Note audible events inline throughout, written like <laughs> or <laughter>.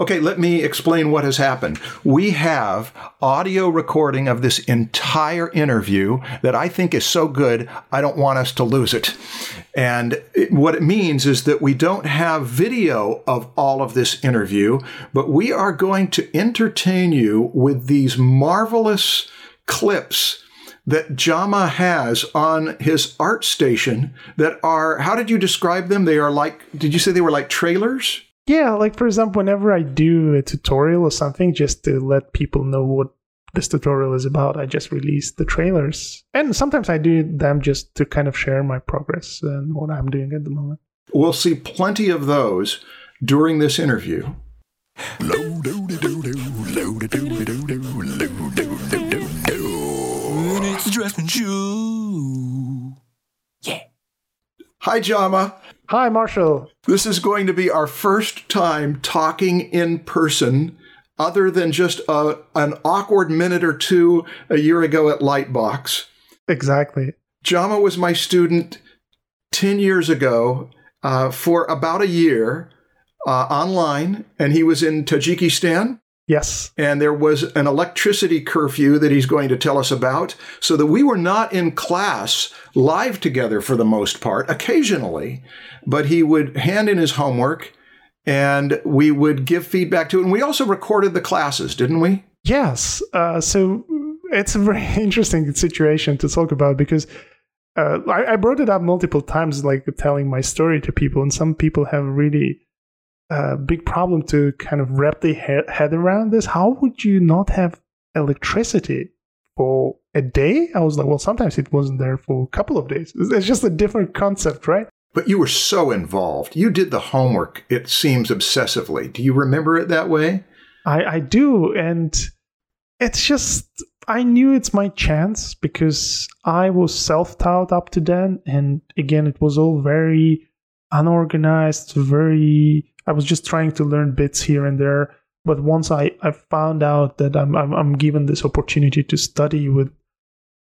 Okay, let me explain what has happened. We have audio recording of this entire interview that I think is so good, I don't want us to lose it. And it, what it means is that we don't have video of all of this interview, but we are going to entertain you with these marvelous clips that Jama has on his ArtStation that are, how did you describe them? They are like, did you say they were like trailers? Yeah, like for example, whenever I do a tutorial or something, just to let people know what this tutorial is about, I just release the trailers. And sometimes I do them just to kind of share my progress and what I'm doing at the moment. We'll see plenty of those during this interview. It's the Draftsmen Show. Yeah. Hi, Jama. Hi, Marshall. This is going to be our first time talking in person, other than just a, an awkward minute or two a year ago at Lightbox. Exactly. Jama was my student 10 years ago uh, for about a year uh, online, and he was in Tajikistan. Yes. And there was an electricity curfew that he's going to tell us about, so that we were not in class live together for the most part, occasionally, but he would hand in his homework and we would give feedback to it. And we also recorded the classes, didn't we? Yes. Uh, so it's a very <laughs> interesting situation to talk about because uh, I, I, brought it up multiple times, like telling my story to people, and some people have really a big problem to kind of wrap their head around this. How would you not have electricity for a day? I was like, well, sometimes it wasn't there for a couple of days. It's just a different concept, right? But you were so involved. You did the homework, it seems obsessively. Do you remember it that way? I, I do. And it's just, I knew it's my chance because I was self taught up to then. And again, it was all very unorganized, very I was just trying to learn bits here and there. But once I, I found out that I'm, I'm, I'm given this opportunity to study with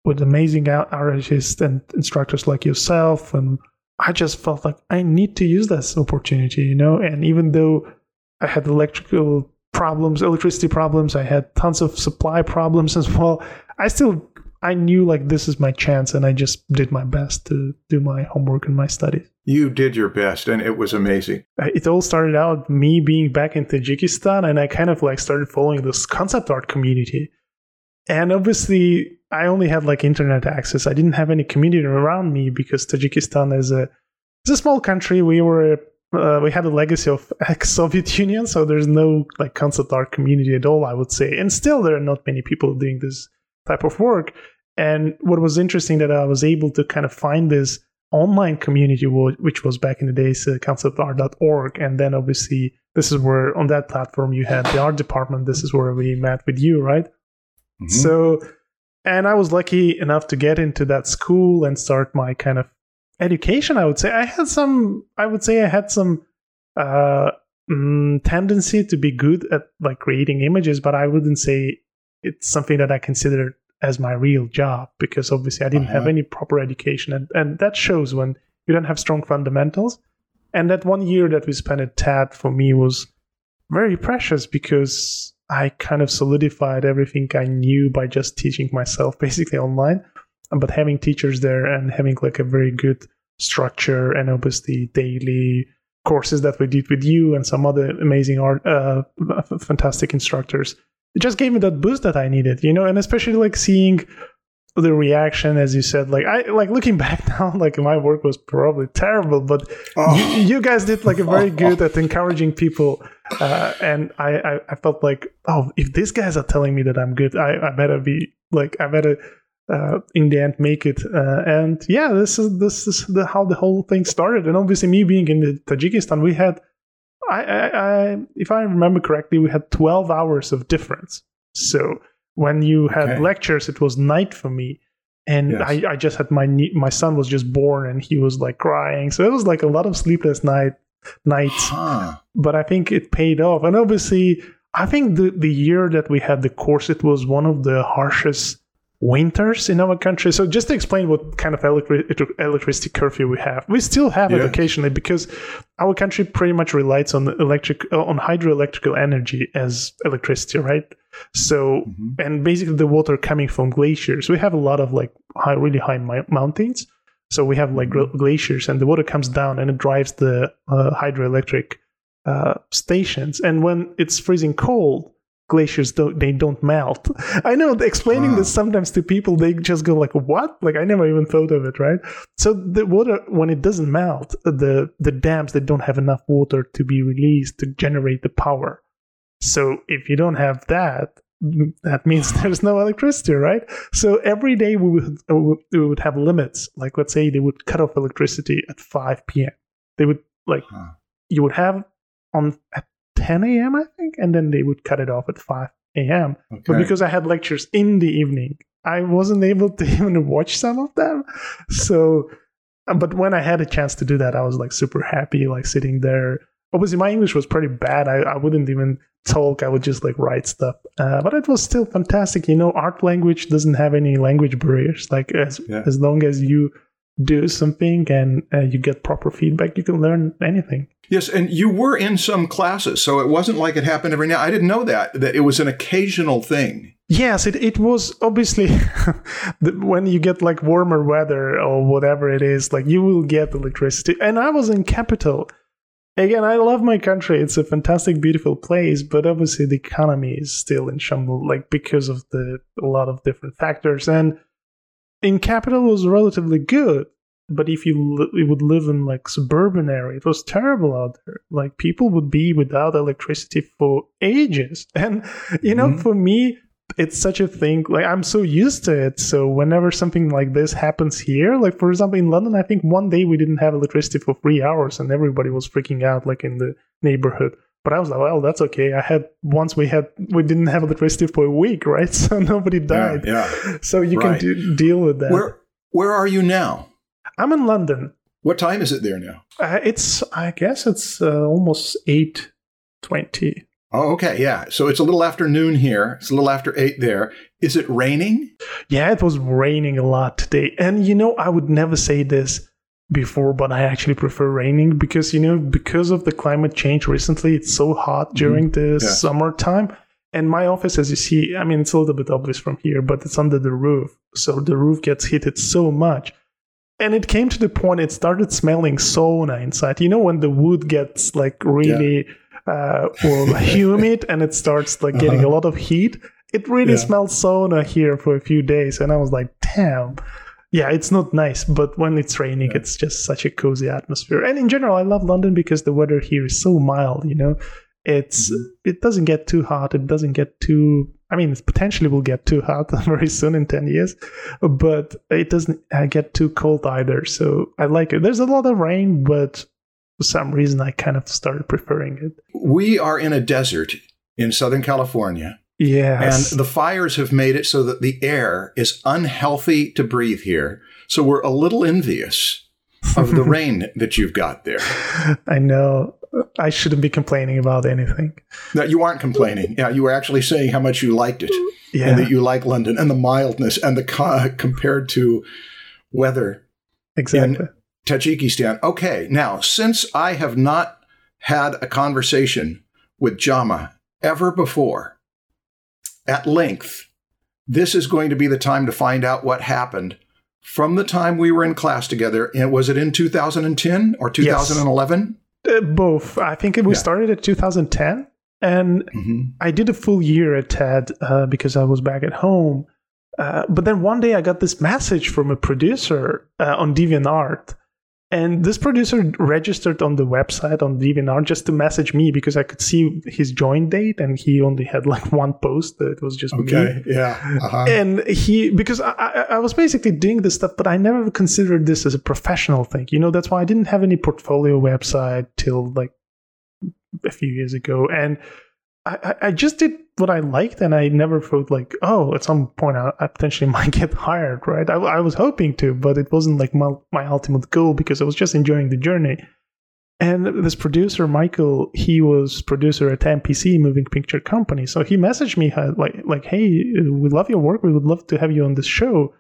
with amazing artists and instructors like yourself, and I just felt like I need to use this opportunity, you know. And even though I had electrical problems, electricity problems, I had tons of supply problems as well. I still I knew like this is my chance, and I just did my best to do my homework and my studies. You did your best, and it was amazing. Uh, it all started out me being back in Tajikistan, and I kind of like started following this concept art community. And obviously, I only had like internet access. I didn't have any community around me because Tajikistan is a it's a small country. We were uh, we had a legacy of <laughs> ex-Soviet Union, so there's no like concept art community at all. I would say, and still there are not many people doing this type of work. And what was interesting that I was able to kind of find this online community, which was back in the days uh, conceptart.org. And then obviously, this is where on that platform you had the art department. This is where we met with you, right? Mm-hmm. So, and I was lucky enough to get into that school and start my kind of education. I would say I had some, I would say I had some uh, mm, tendency to be good at like creating images, but I wouldn't say it's something that I considered as my real job because obviously I didn't uh-huh. have any proper education, and and that shows when you don't have strong fundamentals. And that one year that we spent at TAD for me was very precious because I kind of solidified everything I knew by just teaching myself <laughs> basically online. But having teachers there and having like a very good structure and obviously daily courses that we did with you and some other amazing art, uh, <laughs> fantastic instructors it just gave me that boost that I needed, you know, and especially like seeing the reaction as you said like i like looking <laughs> back now like my work was probably terrible but oh. you, you, guys did like a very <laughs> good at encouraging people uh, and I, I, I felt like oh if these guys are telling me that i'm good i, I better be like i better uh, in the end make it uh, and yeah this is this is the, how the whole thing started and obviously me being in the tajikistan we had I, I, I, if I remember correctly, we had 12 hours of difference. So when you had okay. lectures, it was night for me. And yes. I, I just had my my son was just born and he was like crying. So it was like a lot of sleepless night nights. Huh. But I think it paid off. And obviously, I think the, the year that we had the course, it was one of the harshest winters in our country. So just to explain what kind of electric- electricity curfew we have, we still have it occasionally because our country pretty much relies on electric uh, on hydroelectrical energy as electricity, right? So Mhm. and basically the water coming from glaciers. We have a lot of like high, really high mi- mountains. So we have like gl- glaciers, and the water comes down and it drives the uh, hydroelectric uh, stations. And when it's freezing cold, glaciers don't they don't melt. I know explaining Ah. this sometimes to people, they just go like, "What?" Like I never even thought of it, right? So the water when it doesn't melt, the the dams they don't have enough water to be released to generate the power. So if you don't have that, that means <laughs> there's no electricity, right? So every day we would uh, we would have limits. Like let's say they would cut off electricity at 5 p.m. They would like Huh. you would have on at 10 a.m. I think, and then they would cut it off at 5 a.m. But because I had lectures in the evening, I wasn't able to <laughs> even watch some of them. So, uh, but when I had a chance to do that, I was like super happy, like sitting there. Obviously, my English was pretty bad. I, I wouldn't even talk. I would just like write stuff. Uh, but it was still fantastic. You know, art language doesn't have any language barriers. Like as Yeah. as long as you do something and uh, you get proper feedback, you can learn anything. Yes, and you were in some classes, so it wasn't like it happened every now. I didn't know that that it was an occasional thing. Yes, it, it was obviously <laughs> when you get like warmer weather or whatever it is, like you will get electricity. And I was in capital. Again, I love my country. It's a fantastic, beautiful place, but obviously the economy is still in shambles, like because of the a lot of different factors. And in capital was relatively good, but if you li- you would live in like suburban area, it was terrible out there. Like people would be without electricity for ages, <laughs> and you know, Mhm. for me, it's such a thing. Like I'm so used to it. So whenever something like this happens here, like for example in London, I think one day we didn't have electricity for three hours, and everybody was freaking out, like in the neighborhood. But I was like, well, that's okay. I had once we had we didn't have electricity for a week, <laughs> right? So nobody died. Yeah. So you Right. can do, deal with that. Where Where are you now? I'm in London. What time is it there now? Uh, it's I guess it's uh, almost eight twenty. Oh, okay, yeah. So it's a little after noon here. It's a little after eight there. Is it raining? Yeah, it was raining a lot today, and you know I would never say this before, but I actually prefer raining because you know because of the climate change recently, it's so hot during the Yeah. summertime. And my office, as you see, I mean, it's a little bit obvious from here, but it's under the roof. So the roof gets heated so much. And it came to the point it started smelling sauna inside. You know, when the wood gets like really uh, well, <laughs> humid and it starts like getting a lot of heat, it really Uh-huh. Yeah. smelled sauna here for a few days. And I was like, damn. Yeah, it's not nice, but when it's raining, Yeah. it's just such a cozy atmosphere. And in general, I love London because the weather here is so mild, you know it's Mhm. it doesn't get too hot it doesn't get too i mean it potentially will get too hot <laughs> very soon in 10 years but it doesn't uh, get too cold either so i like it there's a lot of rain but for some reason i kind of started preferring it We are in a desert in Southern California, yes and the fires have made it so that the air is unhealthy to breathe here. So we're a little envious of the <laughs> rain that you've got there. i know i shouldn't be complaining about anything No, you aren't complaining. Yeah, you were actually saying how much you liked it yeah and that you like London and the mildness and the co- compared to weather exactly Tajikistan. Okay, now, since I have not had a conversation with Jama ever before, at length, this is going to be the time to find out what happened from the time we were in class together. And was it in 2010 or 2011? Uh, both i think we Yeah. started at 2010 and hmm I did a full year at TAD uh, because I was back at home. Uh, but then one day I got this message from a producer uh, on DeviantArt. And this producer registered on the website on DeviantArt just to message me because I could see his join date and he only had like one post that was just me. Okay, yeah. Uh-huh. And he, because I, I was basically doing this stuff, but I never considered this as a professional thing. You know, that's why I didn't have any portfolio website till like a few years ago. And I, I- just did what I liked, and I never thought like, oh, at some point I, I potentially <laughs> might get hired, right? I, I was hoping to, but it wasn't like my my ultimate goal because I was just enjoying the journey. And this producer, Michael, he was producer at MPC, Moving Picture Company. So he messaged me uh, like, like, "Hey, we love your work. We would love to have you on this show."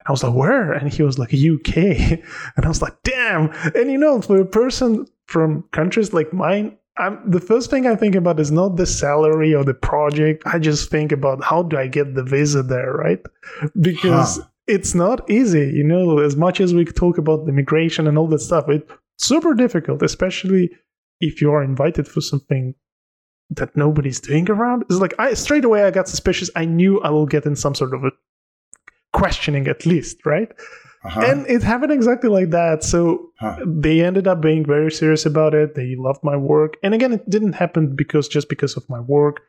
And I was like, "Where?" And he was like, "UK." <laughs> And I was like, "Damn!" And you know, for a person from countries like mine, I'm, the first thing I think about is not the salary or the project. I just think about how do I get the visa there, right? Because huh. it's not easy, you know. As much as we talk about the immigration and all that stuff, it's super difficult, especially if you are invited for something that nobody's doing around. It's like I straight away I got suspicious. I knew I will get in some sort of a questioning at least, right? Uh-huh. And it happened exactly like that. So huh. they ended up being very serious about it. They loved my work. And again, it didn't happen because just because of my work.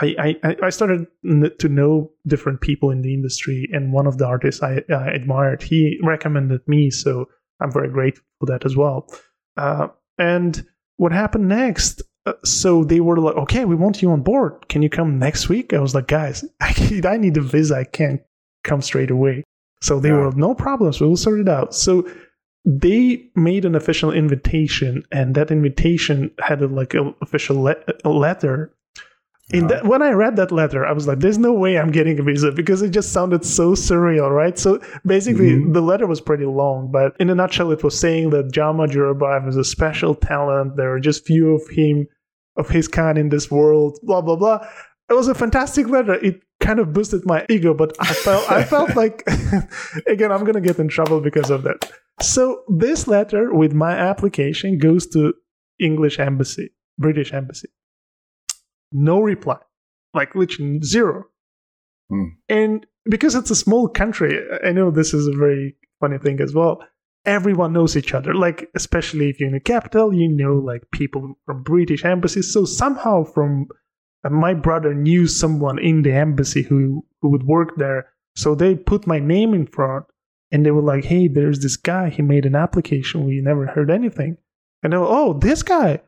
I, I, I started to know different people in the industry, and one of the artists I, I admired, he recommended me, so I'm very grateful for that as well. Uh, and what happened next? Uh, so they were like, "Okay, we want you on board. Can you come next week?" I was like, "Guys, <laughs> I, I need a visa. I can't come straight away." So they yeah. were no problems. We will sort it out. So they made an official invitation, and that invitation had a, like an official le- letter. In that, when I read that letter, I was like, "There's no way I'm getting a visa," because it just sounded so surreal, right? So basically, mm-hmm. the letter was pretty long, but in a nutshell, it was saying that Jama Jurabaev is a special talent. There are just few of him, of his kind in this world. Blah blah blah. It was a fantastic letter. It kind of boosted my ego, but I felt I <laughs> felt like <laughs> again I'm gonna get in trouble because of that. So this letter with my application goes to English embassy, British embassy. No reply, like literally zero. Hmm. And because it's a small country, I know this is a very funny thing as well. Everyone knows each other, like especially if you're in the capital, you know, like people from British embassies. So somehow from and my brother knew someone in the embassy who, who would work there. So they put my name in front and they were like, hey, there's this guy. He made an application. We never heard anything. And they were, oh, this guy.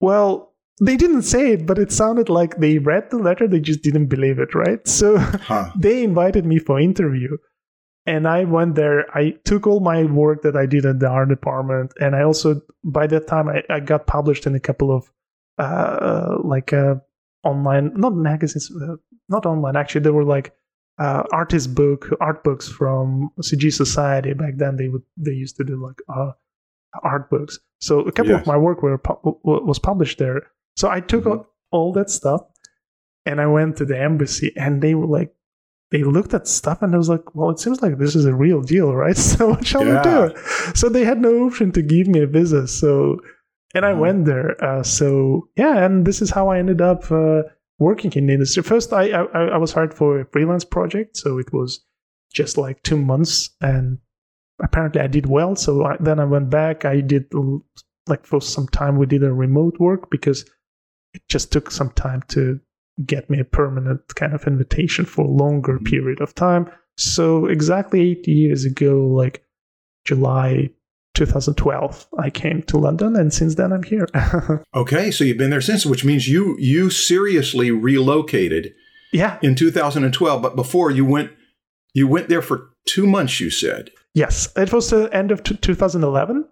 Well, they didn't say it, but it sounded like they read the letter. They just didn't believe it, right? So huh. <laughs> they invited me for interview. And I went there. I took all my work that I did at the art department. And I also, by that time, I, I got published in a couple of uh, like uh, online, not magazines, uh, not online. Actually, there were like uh, artist book, art books from CG Society. Back then, they would they used to do like uh, art books. So a couple yes. of my work were was published there. So I took mm-hmm. all that stuff and I went to the embassy, and they were like, they looked at stuff and I was like, well, it seems like this is a real deal, right? <laughs> So what shall yeah. we do? So they had no option to give me a visa. So and I mm-hmm. went there. Uh, so yeah, and this is how I ended up uh, working in the industry. First, I, I, I was hired for a freelance project, so it was just like two months, and apparently I did well. So I, then I went back. I did like for some time we did a remote work because it just took some time to get me a permanent kind of invitation for a longer mm-hmm. period of time. So exactly eight years ago, like July 2012 i came to london and since then i'm here. <laughs> Okay so you've been there since which means you you seriously relocated yeah. in 2012 but before you went you went there for two months you said. Yes it was the end of t- 2011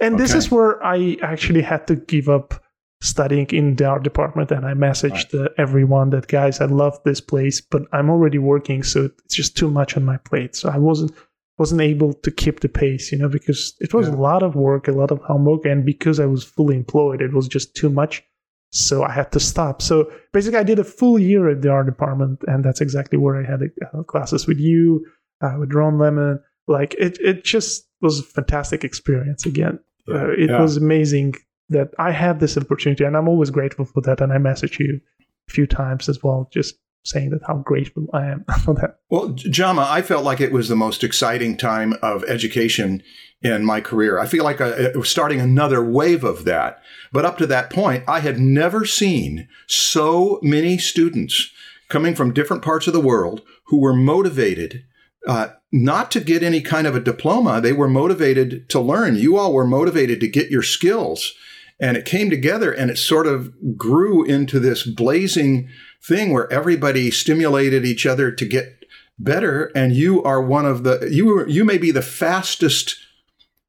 and okay. this is where i actually had to give up studying in the art department and i messaged right. everyone that guys i love this place but i'm already working so it's just too much on my plate. So i wasn't wasn't able to keep the pace, you know, because it was yeah. a lot of work, a lot of homework, and because I was fully employed, it was just too much. So I had to stop. So basically, I did a full year at the art department, and that's exactly where I had uh, classes with you, uh, with Ron Lemen. Like it, it just was a fantastic experience. Again, uh, it yeah. was amazing that I had this opportunity, and I'm always grateful for that. And I message you a few times as well, just saying that how grateful I am <laughs> for that. Well, Jama, I felt like it was the most exciting time of education in my career. I feel like I was starting another wave of that. But up to that point, I had never seen so many students coming from different parts of the world who were motivated uh, not to get any kind of a diploma. They were motivated to learn. You all were motivated to get your skills. And it came together and it sort of grew into this blazing thing where everybody stimulated each other to get better. And you are one of the, you, you may be the fastest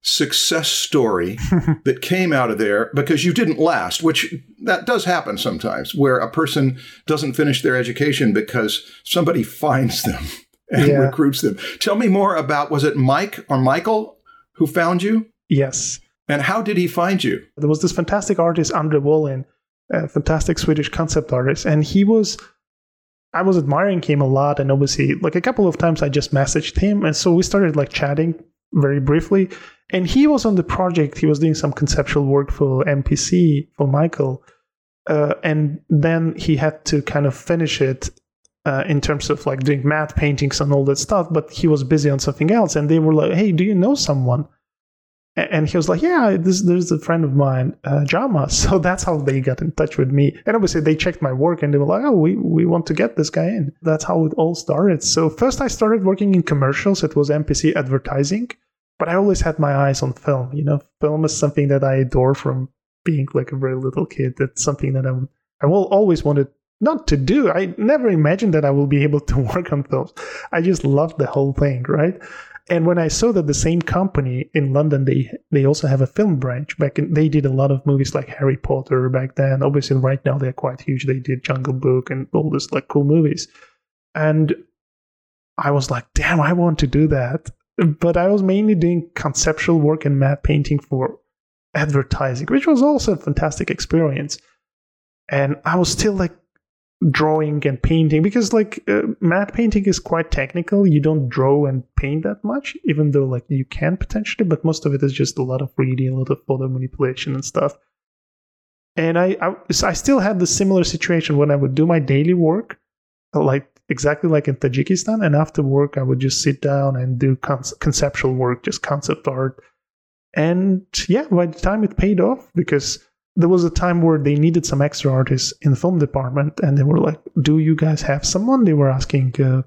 success story <laughs> that came out of there because you didn't last, which that does happen sometimes where a person doesn't finish their education because somebody finds them <laughs> and Yeah. recruits them. Tell me more about was it Mike or Michael who found you? Yes. And how did he find you? There was this fantastic artist, Andrée Wallin, a fantastic Swedish concept artist, and he was. I was admiring him a lot, and obviously, like a couple of times, I just messaged him, and so we started like chatting very briefly. And he was on the project; he was doing some conceptual work for MPC for Michael, uh, and then he had to kind of finish it uh, in terms of like doing matte paintings and all that stuff. But he was busy on something else, and they were like, "Hey, do you know someone?" And he was like, "Yeah, this, there's a friend of mine, uh, Jama." <laughs> So that's how they got in touch with me. And obviously, they checked my work and they were like, "Oh, we we want to get this guy in." That's how it all started. So first, I started working in commercials. It was MPC advertising, but I always had my eyes on film. You know, film is something that I adore from being like a very little kid. That's something that I I will always wanted not to do. I never imagined that I will be able to <laughs> work on films. I just loved the whole thing, right? And when I saw that the same company in London, they they also have a film branch. Back in, they did a lot of movies like Harry Potter back then. Obviously, right now they're quite huge. They did Jungle Book and all this like cool movies. And I was like, damn, I want to do that. But I was mainly doing conceptual work and matte painting for advertising, which was also a fantastic experience. And I was still like drawing and painting because like uh, matte painting is quite technical. You don't draw and paint that much even though like you can potentially but most of it is just a lot of reading a lot of photo manipulation and stuff. And I, I I still had the similar situation when I would do my daily work like exactly like in Tajikistan and after work I would just sit down and do con- conceptual work just concept art. And yeah by the time it paid off because there was a time where they needed some extra artists in the film department and they were like do you guys have someone? They were asking uh,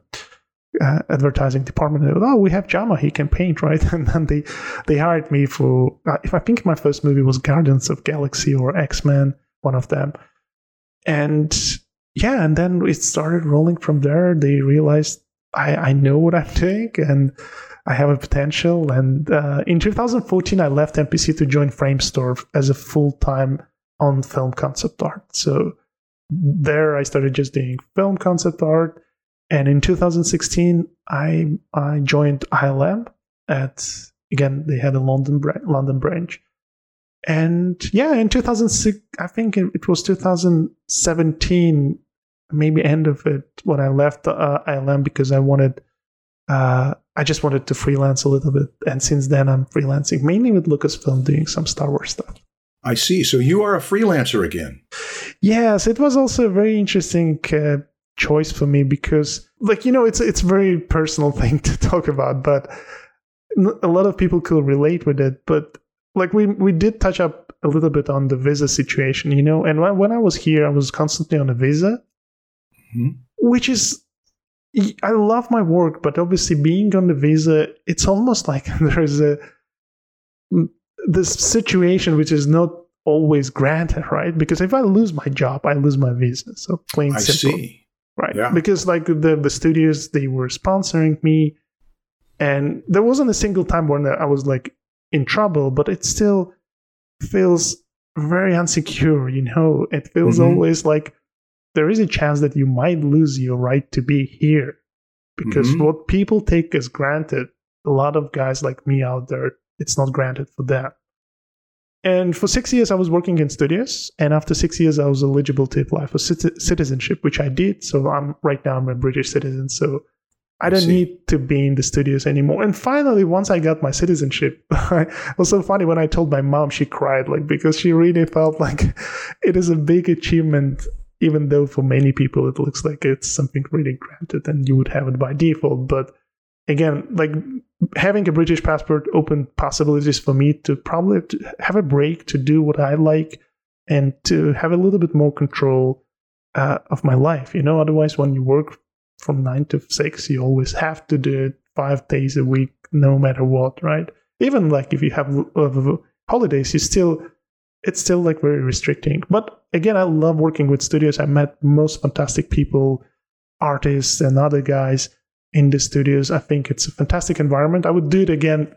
uh, advertising department. Were, oh we have jama. He can paint <laughs> right? And then they they hired me for uh, if i think my first movie was guardians of galaxy or x-men one of them. And yeah and then it started rolling from there. They realized i i know what i'm doing and I have a potential. And uh, in 2014, I left MPC to join Framestore as a full time on film concept art. So there, I started just doing film concept art. And in 2016, I I joined ILM at again they had a London London branch. And yeah, in 2006, I think it was 2017, maybe end of it when I left uh, ILM because I wanted. Uh, I just wanted to freelance a little bit, and since then I'm freelancing mainly with Lucasfilm, doing some Star Wars stuff. I see. So you are a freelancer again. Yes, it was also a very interesting uh, choice for me because, like you know, it's it's a very personal <laughs> thing to talk about, but a lot of people could relate with it. But like we we did touch up a little bit on the visa situation, you know, and when, when I was here, I was constantly on a visa, Mhm. which is I love my work, but obviously being on the visa, it's almost <laughs> like there's a this situation which is not always granted, right? Because if I lose my job, I lose my visa. So plain I simple, see. right? Yeah. Because like the the studios, they were sponsoring me, and there wasn't a single time when I was like in trouble, but it still feels very unsecure. You know, it feels Mhm. always like there is a chance that you might lose your right to be here because Mhm. what people take as granted a lot of guys like me out there it's not granted for that. and for six years i was working in studios and after six years i was eligible to apply for citi- citizenship which i did so i'm right now i'm a british citizen so i I don't see. need to be in the studios anymore and finally once i got my citizenship <laughs> it was so funny when i told my mom she cried like because she really felt like <laughs> it is a big achievement even though for many people it looks like it's something really granted and you would have it by default but again like having a british passport opened possibilities for me to probably have a break to do what i like and to have a little bit more control uh, of my life you know otherwise when you work from 9 to 6 you always have to do it 5 days a week no matter what right even like if you have uh, holidays you still it's still like very restricting. But again, I love working with studios. I met most fantastic people, artists, and other guys in the studios. I think it's a fantastic environment. I would do it again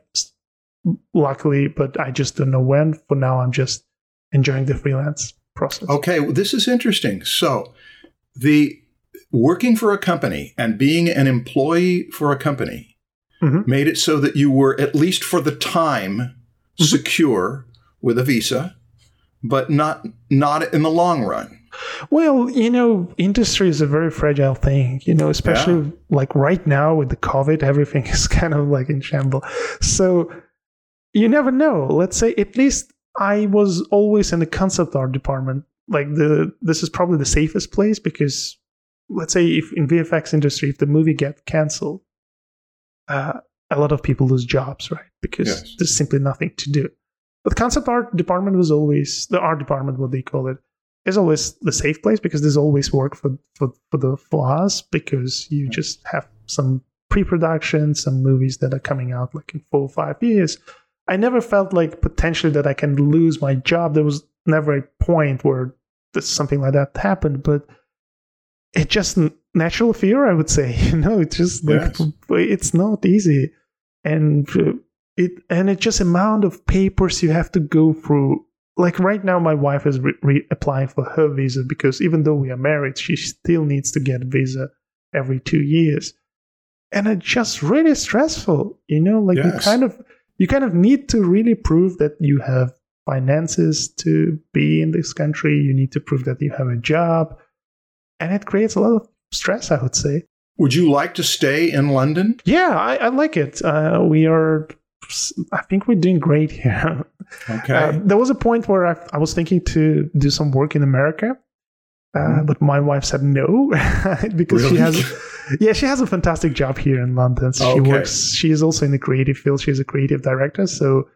luckily, but I just don't know when. For now, I'm just enjoying the freelance process. Okay, well, this is interesting. So, the working for a company and being an employee for a company Mhm. made it so that you were at least for the time Mhm. secure with a visa, but not not in the long run. Well, you know, industry is a very fragile thing, you know, especially like right now with the COVID, everything <laughs> is kind of like in shambles. So you never know. Let's say at least I was always in the concept art department. Like the this is probably the safest place because let's say if in VFX industry, if the movie get canceled, uh, a lot of people lose jobs, right? Because Yes. there's simply nothing to do. But the concept art department was always the art department, what they call it, is always the safe place because there's always work for for, for the for us because you just have some pre-production, some movies that are coming out like in four or five years. I never felt like potentially that I can lose my job. There was never a point where this, something like that happened, but it just natural fear, I would say. <laughs> You know, it's just like Yes. it's not easy, and uh, it and it just amount of papers you have to go through. Like right now, my wife is re- re- applying for her visa because even though we are married, she still needs to get a visa every two years, and it's just really stressful. You know, like you kind of you kind of need to really prove that you have finances to be in this country. You need to prove that you have a job, and it creates a lot of stress. I would say. Would you like to stay in London? Yeah, I, I like it. Uh, we are. I think we're doing great here. Okay. Uh, there was a point where I, I was thinking to do some work in America, uh, Mhm. but my wife said no <laughs> because she has. Yeah, she has a fantastic job here in London. So She works. She is also in the creative field. She's a creative director. So,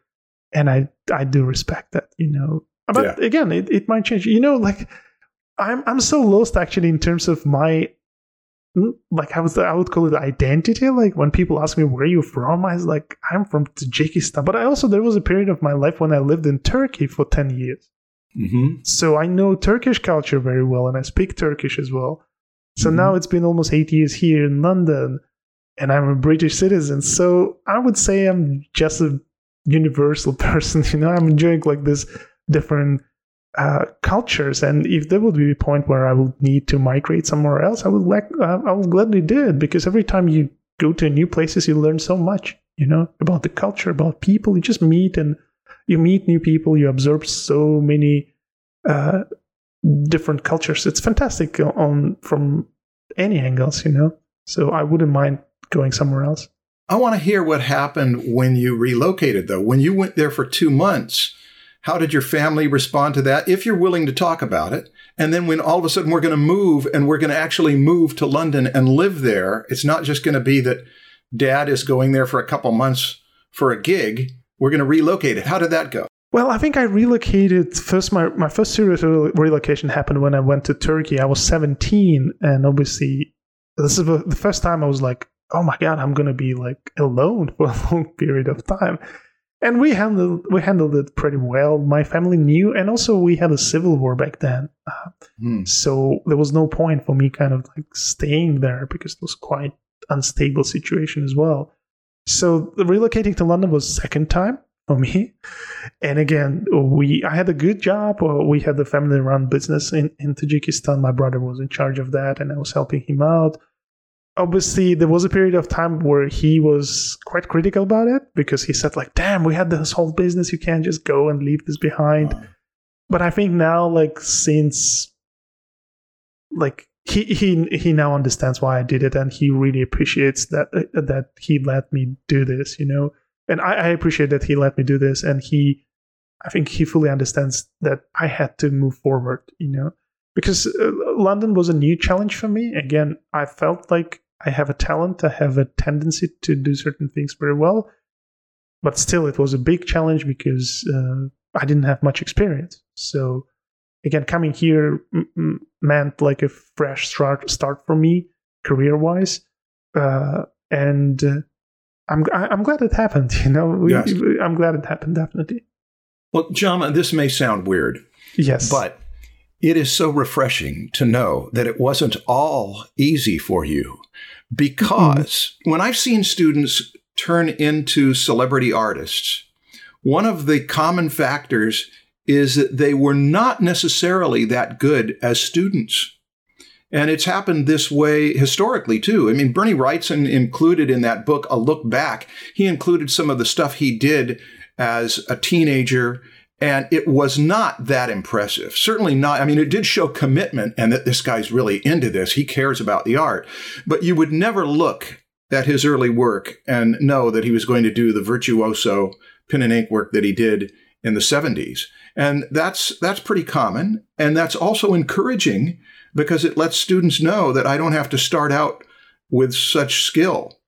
and I I do respect that. You know, but again, it, it might change. You know, like I'm I'm so lost actually in terms of my mm, like I was I would call it identity. Like when people ask me where you from, I was like I'm from Tajikistan. But I also there was a period of my life when I lived in Turkey for ten years, hmm so I know Turkish culture very well, and I speak Turkish as well. So Mhm. now it's been almost eight years here in London, and I'm a British citizen. So I would say I'm just a universal <laughs> person. You know, I'm enjoying like this different uh, cultures, and if there would be a point where I would need to migrate somewhere else, I would like uh, I would gladly do it because every time you go to new places, you learn so much. You know about the culture, about people. You just meet and you meet new people. You absorb so many uh, different cultures. It's fantastic on from any angles. You know, so I wouldn't mind going somewhere else. I want to hear what happened when you relocated, though. When you went there for two months, how did your family respond to that? If you're willing to talk about it. And then when all of a sudden we're going to move and we're going to actually move to London and live there, it's not just going to be that dad is going there for a couple months for a gig. We're going to relocate it. How did that go? Well, I think I relocated first. My, my first serious relocation happened when I went to Turkey. I was 17, and obviously, this is the first time I was like, "Oh my god, I'm gonna be like alone <laughs> for a long period of time." And we handled we handled it pretty well. My family knew, and also we had a civil war back then, uh, Hmm. so there was no point for me kind of like staying there because it was quite unstable situation as well. So the relocating to London was second time for me. And again, we I had a good job. Or we had a family run business in, in Tajikistan. My brother was in charge of that, and I was helping him out. Obviously, there was a period of time where he was quite critical about it because he said, like, damn, we had this whole business. You can't just go and leave this behind. But I think now, like, since like he he he now understands why I did it, and he really appreciates that uh, that he let me do this, you know. And I, I appreciate that he let me do this, and he, I think he fully understands that I had to move forward, you know, because uh, London was a new challenge for me. Again, I felt like I have a talent, I have a tendency to do certain things very well, but still, it was a big challenge because uh, I didn't have much experience. So again, coming here m- m- meant like a fresh start start for me career wise, uh, and uh, I'm I'm glad it happened. <laughs> You know, Yes. I'm glad it happened. Definitely, Well, Jama, this may sound weird, yes. but it is so refreshing to know that it wasn't all easy for you because mm-hmm. when I've seen students turn into celebrity artists, one of the common factors is that they were not necessarily that good as students. And it's happened this way historically too. I mean, Bernie Wrightson included in that book, A Look Back, he included some of the stuff he did as a teenager and it was not that impressive. Certainly not. I mean, it did show commitment and that this guy's really into this. He cares about the art. But you would never look at his early work and know that he was going to do the virtuoso pen and ink work that he did in the 70s. And that's that's pretty common and that's also encouraging because it lets students know that I don't have to start out with such skill.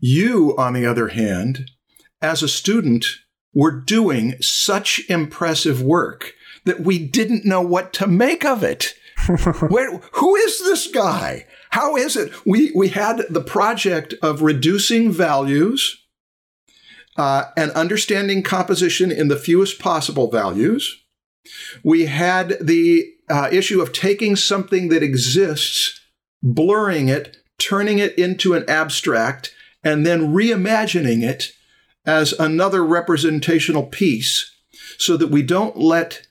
You on the other hand, as a student, were doing such impressive work that we didn't know what to make of it. <laughs> Where, who is this guy? How is it? We, we had the project of reducing values uh, and understanding composition in the fewest possible values. We had the uh, issue of taking something that exists, blurring it, turning it into an abstract, and then reimagining it as another representational piece so that we don't let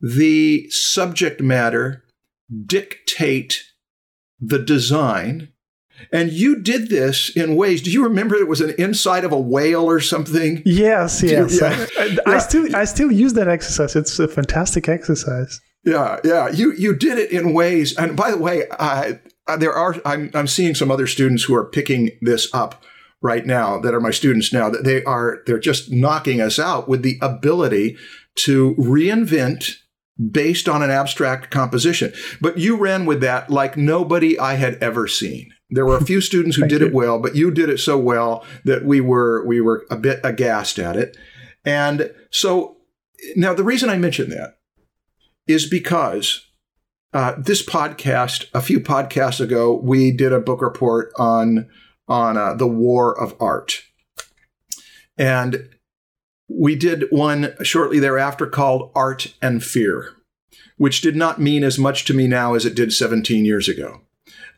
the subject matter dictate the design. And you did this in ways. Do you remember it was an inside of a whale or something? Yes, yes. Yeah. I, I, still I still use that exercise. It's a fantastic exercise. Yeah, yeah. You you did it in ways. And by the way, uh, there are I'm I'm seeing some other students who are picking this up right now that are my students now that they are they're just knocking us out with the ability to reinvent based on an abstract composition. But you ran with that like nobody i had ever seen. There were a few students who <laughs> did you. it well but you did it so well that we were we were a bit aghast at it. And so now the reason i mention that is because uh, this podcast a few podcasts ago we did a book report on on uh, the war of art. And we did one shortly thereafter called Art and Fear, which did not mean as much to me now as it did 17 years ago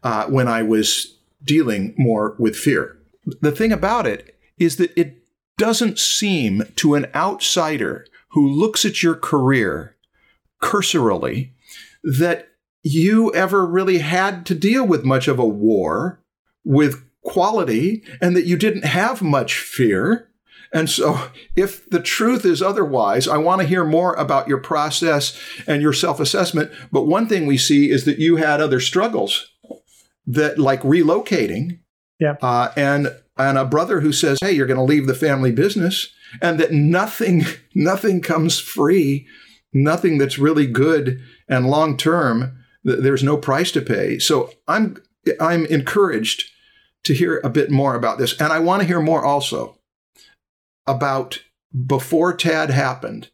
uh, when I was dealing more with fear. The thing about it is that it doesn't seem to an outsider who looks at your career cursorily that you ever really had to deal with much of a war with quality and that you didn't have much fear. And so, if the truth is otherwise, I want to hear more about your process and your self assessment. But one thing we see is that you had other struggles that, like relocating, yeah, uh, and and a brother who says, "Hey, you're going to leave the family business," and that nothing <laughs> nothing comes free, nothing that's really good and long term. There's no price to pay. So I'm I'm encouraged to hear a bit more about this. And I want to hear more also about before TAD happened,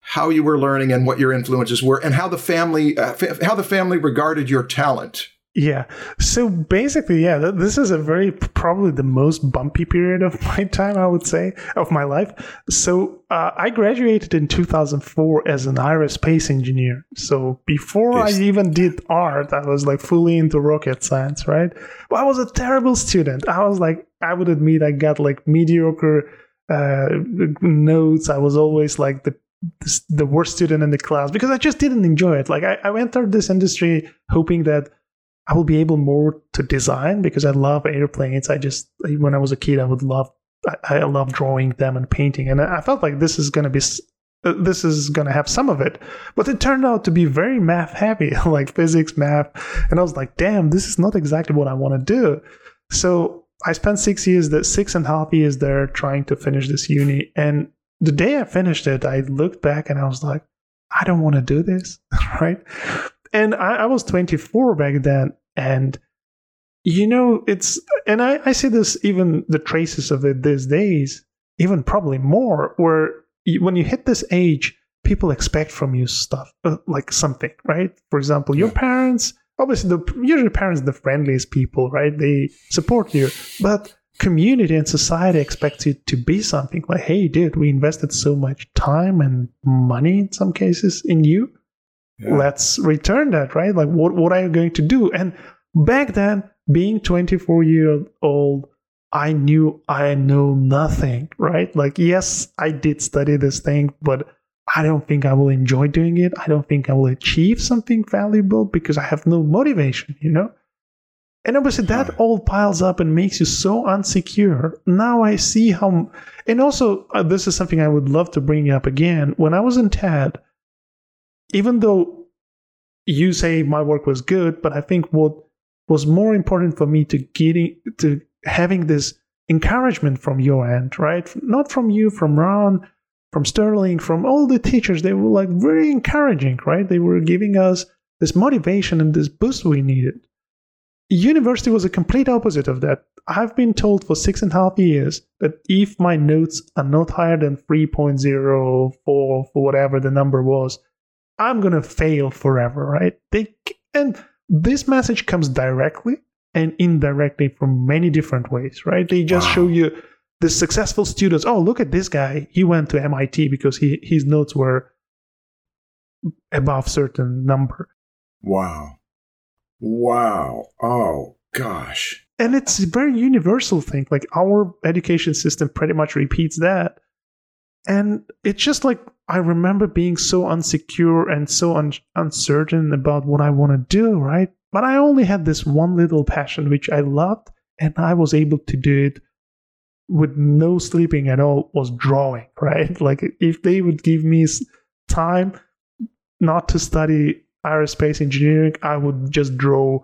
how you were learning and what your influences were, and how the family uh, how the family regarded your talent. Yeah. So basically, yeah, this is a very probably the most bumpy period of <laughs> my time, I would say, of my life. So uh, I graduated in 2004 as an aerospace engineer. So before yes. I even did art, I was like fully into rocket science, right? But I was a terrible student. I was like, I would admit, I got like mediocre uh, notes. I was always like the the worst student in the class because I just didn't enjoy it. Like I, I entered this industry hoping that I will be able more to design because I love airplanes. I just when I was a kid, I would love I, I love drawing them and painting, and I felt like this is to be uh, this is to have some of it, but it turned out to be very math heavy, <laughs> like physics, math, and I was like, damn, this is not exactly what I want to do. So I spent six years, that six and a half years there trying to finish this uni, and the day I finished it, I looked back and I was like, I don't want to do this, <laughs> right? And I, I was 24 back then, and you know, it's and I, I see this even the traces of it these days, even probably more, where you, when you hit this age, people expect from you stuff uh, like something, right? For example, your parents, obviously, the usually parents are the friendliest people, right? They support you, but community and society expects you to be something like, hey, dude, we invested so much time and money in some cases in you yeah. let's return that right like what, what are you going to do and back then being 24 years old I knew I know nothing, right? Like, yes, I did study this thing, but I don't think I will enjoy doing it. I don't think I will achieve something valuable because I have no motivation, you know? And obviously, that all piles up and makes you so unsecure. Now I see how. And also, uh, this is something I would love to bring up again. When I was in TAD, even though you say my work was good, but I think what was more important for me to getting to having this encouragement from your end, right? Not from you, from Ron, from Sterling, from all the teachers. They were like very encouraging, right? They were giving us this motivation and this boost we needed. University was a complete opposite of that. I've been told for six and a half years that if my notes are not higher than 3.04 for whatever the number was, I'm gonna fail forever, right? They and this message comes directly and indirectly from many different ways, right? They just wow. show you the successful students. Oh, look at this guy. He went to MIT because he his notes were above certain number. Wow. Wow. Oh, gosh. And it's a very universal thing. Like our education system pretty much repeats that. And it's just like I remember being so unsecure and so un- uncertain about what I want to do, right? But I only had this one little passion which I loved, and I was able to do it with no sleeping at all was drawing, <laughs> right? Like if they would give me time not to study aerospace engineering, I would just draw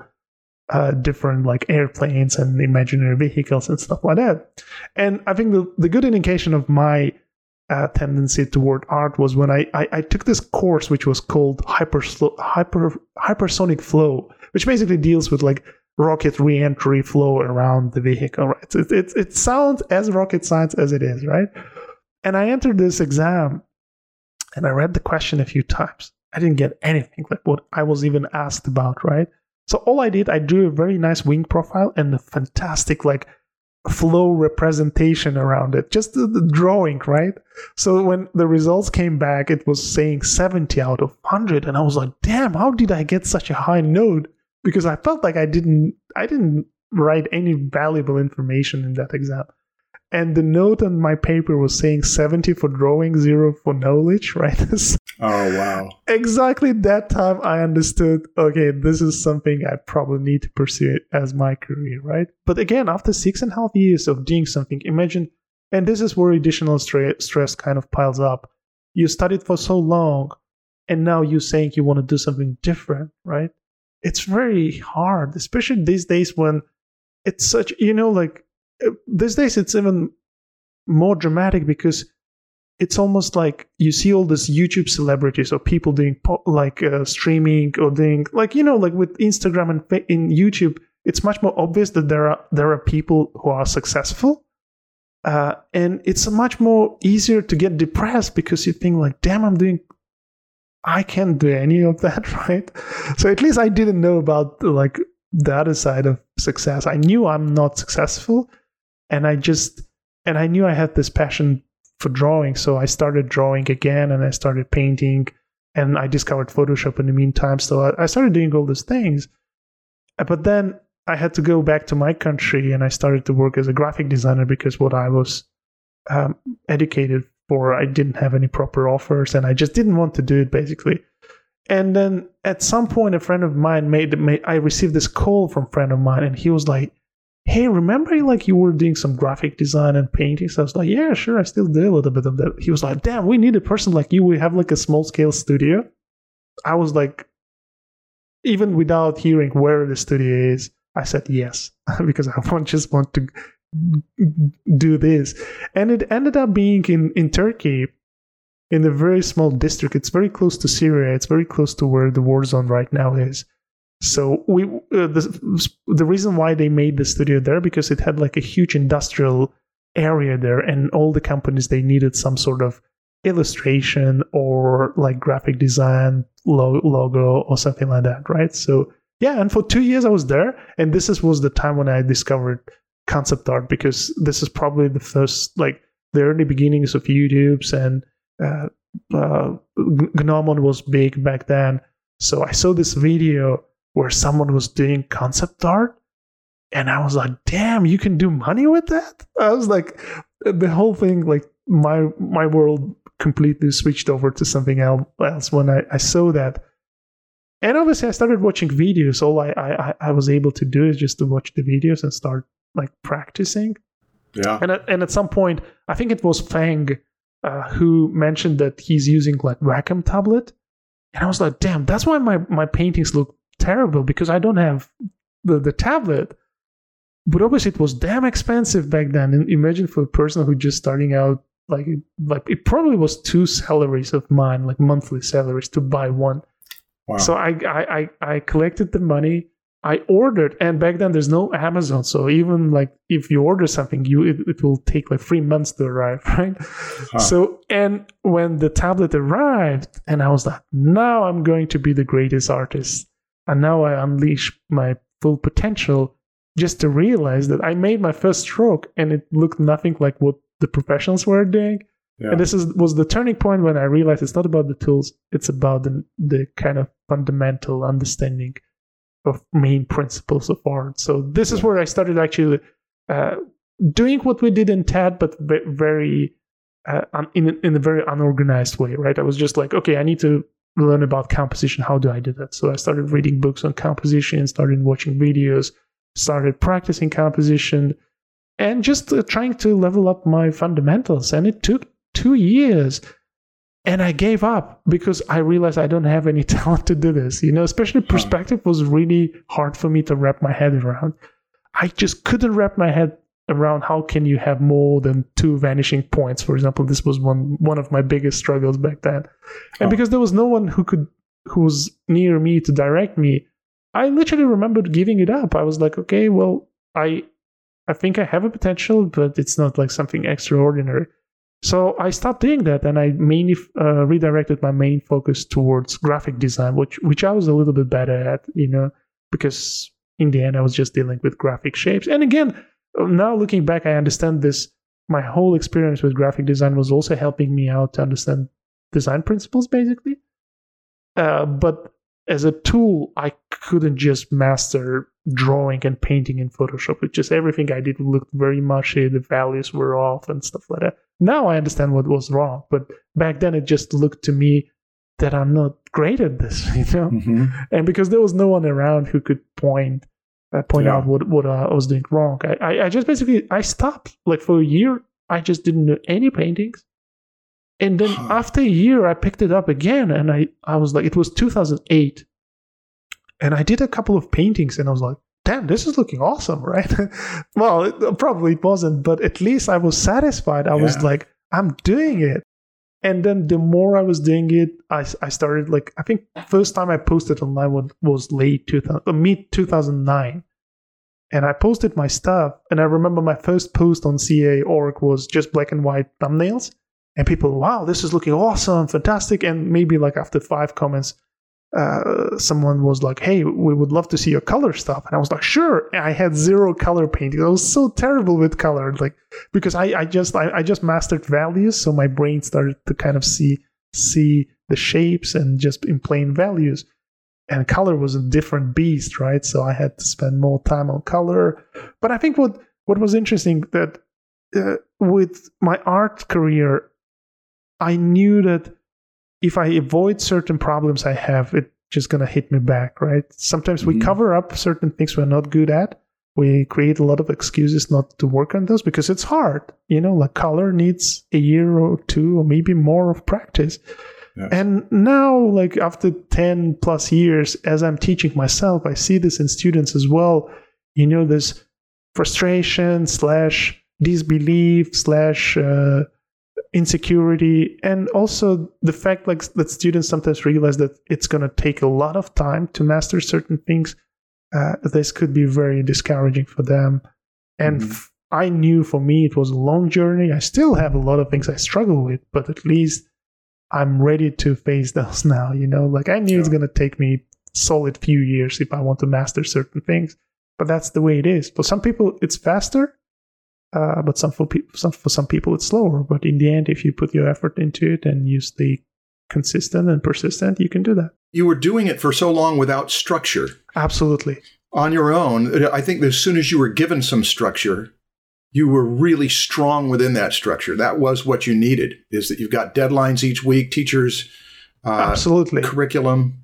uh, different like airplanes and imaginary vehicles and stuff like that. And I think the, the good indication of my uh, tendency toward art was when I, I, I, took this course which was called hyper, hyper hypersonic flow, which basically deals with like rocket reentry flow around the vehicle. Right? It, it, it sounds as rocket science as it is, right? And I entered this exam and I read the question a few times. I didn't get anything like what I was even asked about, right? So all I did, I drew a very nice wing profile and a fantastic like flow representation around it, just the, the, drawing, right? So when the results came back, it was saying 70 out of 100, and I was like, damn, how did I get such a high note? Because I felt like I didn't, I didn't write any valuable information in that exam and the note on my paper was saying 70 for drawing, zero for knowledge, <laughs> right? oh, wow. Exactly that time I understood, okay, this is something I probably need to pursue it as my career, right? But again, after six and a half years of doing something, imagine, and this is where additional stress kind of piles up. You studied for so long, and now you're saying you want to do something different, right? It's very hard, especially these days when it's such, you know, like these days it's even more dramatic because it's almost like you see all these YouTube celebrities or people doing po- like uh, streaming or doing like you know like with Instagram and in YouTube, it's much more obvious that there are there are people who are successful, uh, and it's much more easier to get depressed because you think like, damn, I'm doing, I can't do any of that, <laughs> right? So at least I didn't know about like the other side of success. I knew I'm not successful, and I just and I knew I had this passion for drawing, so I started drawing again, and I started painting, and I discovered Photoshop in the meantime. So I, started doing all these things, but then I had to go back to my country, and I started to work as a graphic designer because what I was um, educated for, I didn't have any proper offers, and I just didn't want to do it basically. And then at some point, a friend of mine made, made I received this call from a friend of mine, and he was like, hey, remember like you were doing some graphic design and painting? So I was like, yeah, sure, I still do a little bit of that. He was like, damn, we need a person like you. We have like a small scale studio. I was like, even without hearing where the studio is, I said yes <laughs> because I want, just want to do this. And it ended up being in, in Turkey in a very small district. It's very close to Syria. It's very close to where the war zone right now is. So we uh, the the reason why they made the studio there because it had like a huge industrial area there, and all the companies they needed some sort of illustration or like graphic design logo or something like that, right? So yeah, and for two years I was there, and this is, was the time when I discovered concept art because this is probably the first like the early beginnings of YouTube's and uh, uh, Gnomon was big back then. So I saw this video where someone was doing concept art and I was like, "Damn, you can do money with that!" I was like, the whole thing, like my my world completely switched over to something else when I, I saw that. And obviously, I started watching videos. All I, I I was able to do is just to watch the videos and start like practicing. Yeah. And at, and at some point, I think it was Fang uh, who mentioned that he's using like Wacom tablet, and I was like, damn, that's why my my paintings look terrible because I don't have the the tablet. But obviously, it was damn expensive back then. And imagine for a person who just starting out, like like it probably was two salaries of mine, like monthly salaries, to buy one. Wow. So I, I I I collected the money. I ordered, and back then there's no Amazon, so even like if you order something, you it, it will take like three months to arrive, <laughs> right? Huh. So and when the tablet arrived, and I was like, now I'm going to be the greatest artist, and now I unleash my full potential. Just to realize that I made my first stroke, and it looked nothing like what the professionals were doing. Yeah. And this is was the turning point when I realized it's not about the tools; it's about the the kind of fundamental understanding of main principles of art. So this is where I started actually uh, doing what we did in TAD, but very uh, in in a very unorganized way. Right? I was just like, okay, I need to learn about composition. How do I do that? So I started reading books on composition, started watching videos, started practicing composition, and just uh, trying to level up my fundamentals. And it took two years. And I gave up because I realized I don't have any <laughs> talent to do this. You know, especially perspective was really hard for me to wrap my head around. I just couldn't wrap my head around how can you have more than two vanishing points. For example, this was one one of my biggest struggles back then. And Oh. because there was no one who could who was near me to direct me, I literally remembered giving it up. I was like, okay, well, I I think I have a potential, but it's not like something extraordinary. So I stopped doing that, and I mainly uh, redirected my main focus towards graphic design, which which I was a little bit better at, you know, because in the end I was just dealing with graphic shapes. And again, now looking back, I understand this. My whole experience with graphic design was also helping me out to understand design principles, basically. Uh, but as a tool, I couldn't just master drawing and painting in Photoshop. It just everything I did looked very mushy. The values were off and stuff like that. Now I understand what was wrong, but back then it just looked to me that I'm not great at this, <laughs> you know. Mhm. And because there was no one around who could point uh, point Yeah. out what what uh, I was doing wrong, I, I I just basically I stopped like for a year. I just didn't do any paintings. And then after a year, I picked it up again, and I, I was like, it was 2008, and I did a couple of paintings, and I was like, damn, this is looking awesome, <laughs> right? well, it, probably it wasn't, but at least I was satisfied. I was like, I'm doing it. And then the more I was doing it, I, I started like, I think first time I posted online was, was late 2000, uh, mid 2009. And I posted my stuff, and I remember my first post on CA.org was just black and white thumbnails and people wow this is looking awesome fantastic and maybe like after five comments uh, someone was like hey we would love to see your color stuff. And i was like sure. And i had zero color painting. I was so terrible with color like because i, I just I, I just mastered values so my brain started to kind of see see the shapes and just in plain values. And color was a different beast right? So i had to spend more time on color. But i think what what was interesting that uh, with my art career I knew that if I avoid certain problems I have, it's just gonna hit me back, right? Sometimes we Mhm. cover up certain things we're not good at. We create a lot of excuses not to work on those because it's hard. You know, like color needs a year or two or maybe more of practice. Yes. And now, like after 10 plus years, as I'm teaching myself, I see this in students as well. You know, this frustration slash disbelief slash uh, insecurity and also the fact like that students sometimes realize that it's going to take a lot of time to master certain things uh, this could be very discouraging for them. And Mhm. f- i knew for me it was a long journey. I still have a lot of things i struggle with but at least i'm ready to face <laughs> those now you know? Like i knew it's going to take me solid few years if i want to master certain things but that's the way it is. For some people it's faster uh, but some for, pe- some for some people it's slower. But in the end, if you put your effort into it and you stay consistent and persistent, you can do that. You were doing it for so long without structure. Absolutely. on your own, I think as soon as you were given some structure, you were really strong within that structure. That was what you needed. Is that you've got deadlines each week, teachers, uh, Absolutely. curriculum.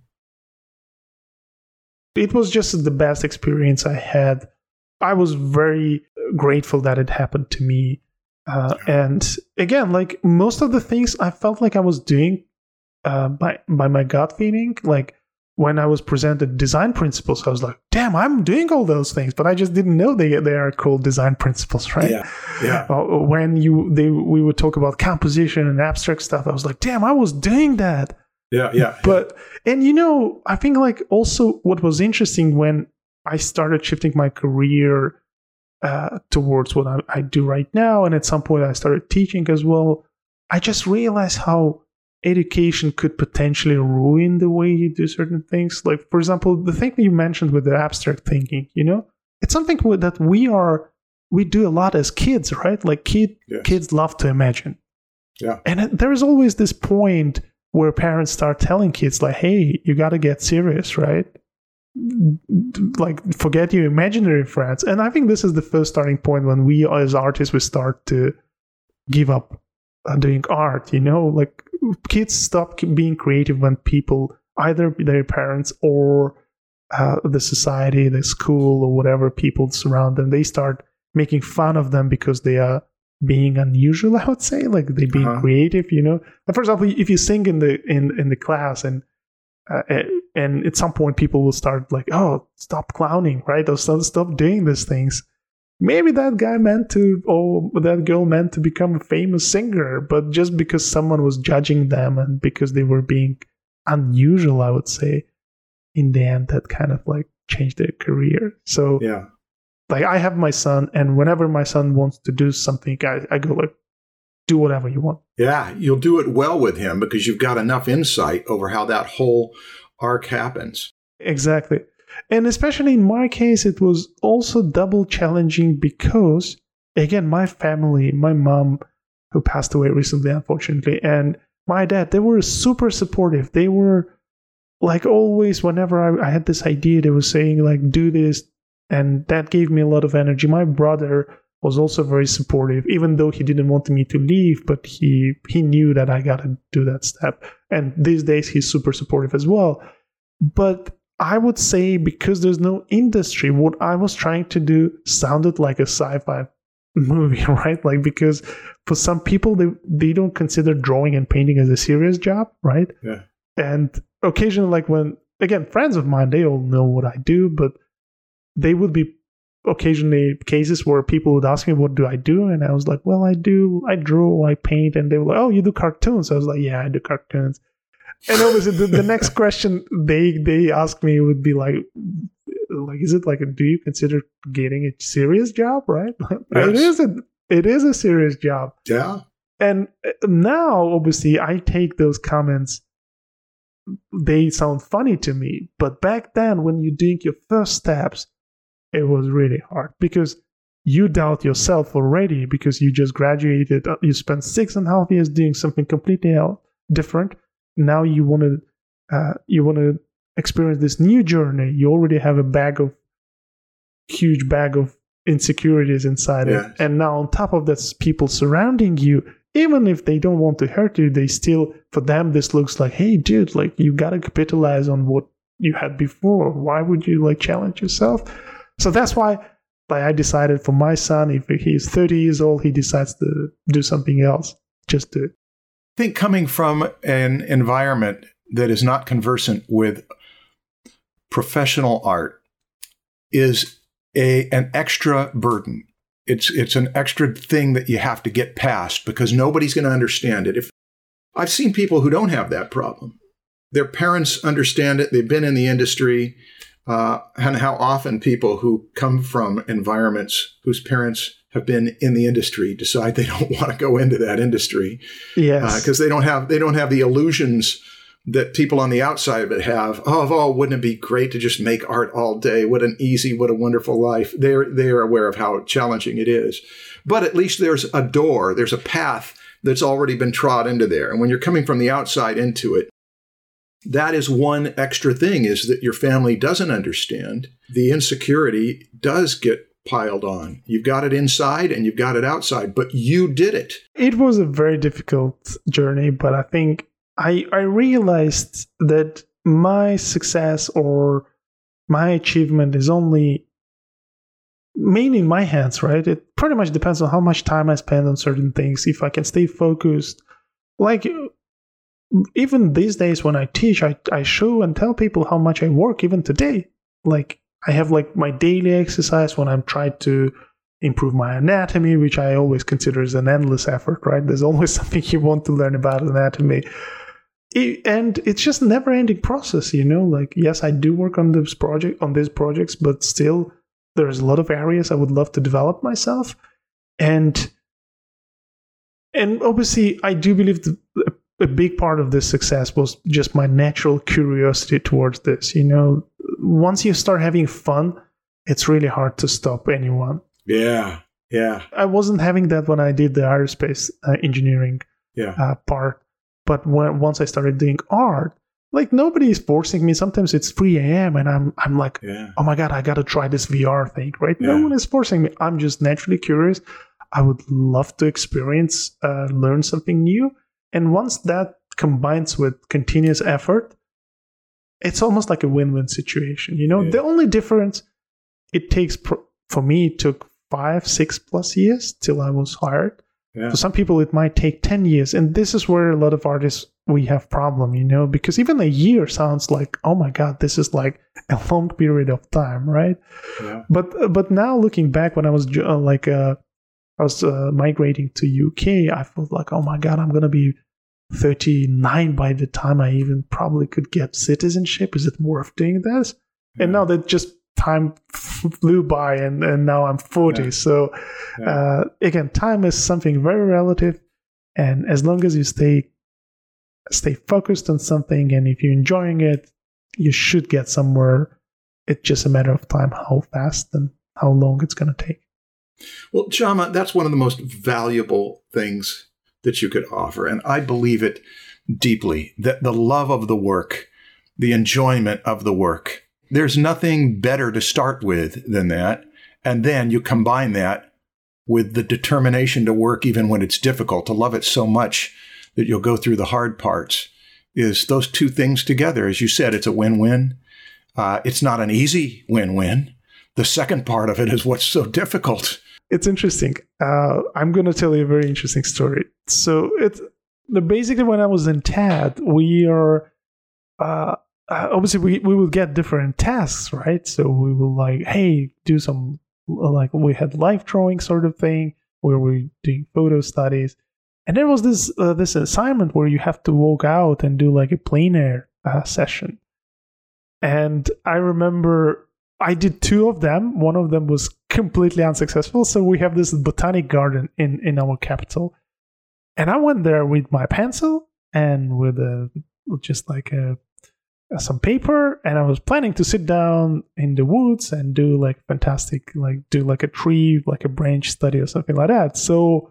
it was just the best experience I had. I was very grateful that it happened to me. Uh, and again, like most of the things I felt like I was doing uh, by by my gut feeling, like when I was presented design principles, I was like, "Damn, I'm doing all those things," but I just didn't know they they are called design principles, <laughs> right? Yeah. Yeah. Uh, when you they we would talk about composition and abstract stuff, I was like, "Damn, I was doing that." Yeah. Yeah. but and you know i think like also what was interesting when i started shifting my career uh, towards what I, I do right now. And at some point i started teaching as well. I just realized how education could potentially ruin the way you do certain things. Like for example the thing that you mentioned with the abstract thinking you know it's something that we are we do a lot as kids right? Like kid Yes. kids love to imagine. Yeah. and there is always this point where parents start telling kids like hey you got to get serious right like forget your imaginary friends. And i think this is the first starting point when we as artists we start to give up on doing art you know? Like kids stop being creative when people either their parents or uh, the society the school or whatever people surround them they start making fun of them because they are being unusual <laughs> i would say. Like they being Uh-huh. creative you know? Like for example if you sing in the in in the class and uh, and at some point people will start like oh stop clowning right? Or stop, stop doing these things. Maybe that guy meant to or that girl meant to become a famous singer but just because someone was judging them and because they were being unusual i would say in the end that kind of like changed their career. So Yeah. like I have my son, and whenever my son wants to do something, I, I go like, do whatever you want. Yeah, you'll do it well with him because you've got enough insight over how that whole arc happens. Exactly. And especially in my case, it was also double challenging because, again, my family, my mom, who passed away recently, unfortunately, and my dad, they were super supportive. They were like always, whenever I, I had this idea, they were saying, like, do this. And that gave me a lot of energy. My brother was also very supportive, even though he didn't want me to leave, but he he knew that I gotta do that step. And these days he's super supportive as well. But I would say because there's no industry, what I was trying to do sounded like a sci-fi movie, <laughs> right? Like because for some people they they don't consider drawing and painting as a serious job, right? Yeah. And occasionally, like when again, friends of mine, they all know what I do, but they would be occasionally cases where people would ask me what do i do? And i was like well i do i draw i paint and they were like oh you do cartoons. I was like yeah i do cartoons. And obviously the, the next question they they asked me would be like like is it like a, do you consider getting a serious job? Right? <laughs> It Yes. is a it is a serious job. Yeah. and uh, now obviously i take those comments they sound funny to me but back then when you're doing your first steps it was really hard because you doubt yourself already because you just graduated uh, you spent six and a half years doing something completely el- different. Now you want to uh, you want to experience this new journey. You already have a bag of huge bag of insecurities inside Yes. it and now on top of that people surrounding you even if they don't want to hurt you they still for them this looks like hey dude like you gotta capitalize on what you had before. Why would you like challenge yourself so that's why like i decided for my son if he's 30 years old he decides to do something else just do it I think coming from an environment that is not conversant with professional art is a an extra burden. It's it's an extra thing that you have to get past because nobody's going to understand it. If I've seen people who don't have that problem, their parents understand it. They've been in the industry, uh, and how often people who come from environments whose parents have been in the industry decide they don't <laughs> want to go into that industry yes because they don't have they don't have the illusions that people on the outside of it have. Oh, oh, wouldn't it be great to just make art all day? What an easy, what a wonderful life. They're they're aware of how challenging it is, but at least there's a door, there's a path that's already been trod into there. And when you're coming from the outside into it, that is one extra thing is that your family doesn't understand. The insecurity does get piled on. You've got it inside and you've got it outside, but you did it. It was a very difficult journey, but I think I I realized that my success or my achievement is only mainly in my hands, right? It pretty much depends on how much time I spend on certain things. If I can stay focused, like even these days when I teach, I, I show and tell people how much I work even today. Like I have like my daily exercise when I'm trying to improve my anatomy, which I always consider as an endless effort, right? There's always <laughs> something you want to learn about anatomy. It, and it's just never ending process, you know, like yes, I do work on this project on these projects, but still there's a lot of areas I would love to develop myself. And and obviously I do believe a big part of this success was just my natural curiosity towards this. You know, once you start having fun, it's really hard to stop anyone. Yeah. Yeah. I wasn't having that when I did the aerospace uh, engineering Yeah. uh, part, but when once I started doing art, like nobody is forcing me. Sometimes it's 3 a.m. and I'm I'm like, Yeah. oh my god, I gotta try this VR thing, right? Yeah. No one is forcing me. I'm just naturally curious. I would love to experience, uh, learn something new, and once that combines with continuous effort, it's almost like a win-win situation. You know, Yeah. the only difference it takes pro- for me it took five, six plus years till I was hired. Yeah. For some people, it might take 10 years. And this is where a lot of artists, we have problem, you know, because even a year sounds like, oh my God, this is like a long period of time, right? Yeah. But but now looking back when I was uh, like, uh, I was uh, migrating to UK, I felt like, oh my God, I'm going to be 39 by the time I even probably could get citizenship. Is it worth doing this? And now that just time <laughs> flew by and, and now I'm 40. Yeah. So Yeah. uh, again, time is something very relative. And as long as you stay stay focused on something and if you're enjoying it, you should get somewhere. It's just a matter of time how fast and how long it's going to take. Well, Jama, that's one of the most valuable things that you could offer. And I believe it deeply that the love of the work, the enjoyment of the work, there's nothing better to start with than that. And then you combine that with the determination to work even when it's difficult, to love it so much that you'll go through the hard parts. Is those two things together? As you said, it's a win win. Uh, it's not an easy win win. The second part of it is what's so difficult. It's interesting. Uh, I'm going to tell you a very interesting story. So it's basically when I was in TAD, we are uh, uh, obviously we, we will get different tasks, right? So we will like, hey, do some like we had life drawing sort of thing where we're doing photo studies, and there was this uh, this assignment where you have to walk out and do like a plein air uh, session, and I remember I did two of them. One of them was completely unsuccessful. So we have this botanic garden in in our capital, and I went there with my pencil and with a just like a some paper and i was planning to sit down in the woods and do like fantastic like do like a tree like a branch study or something like that so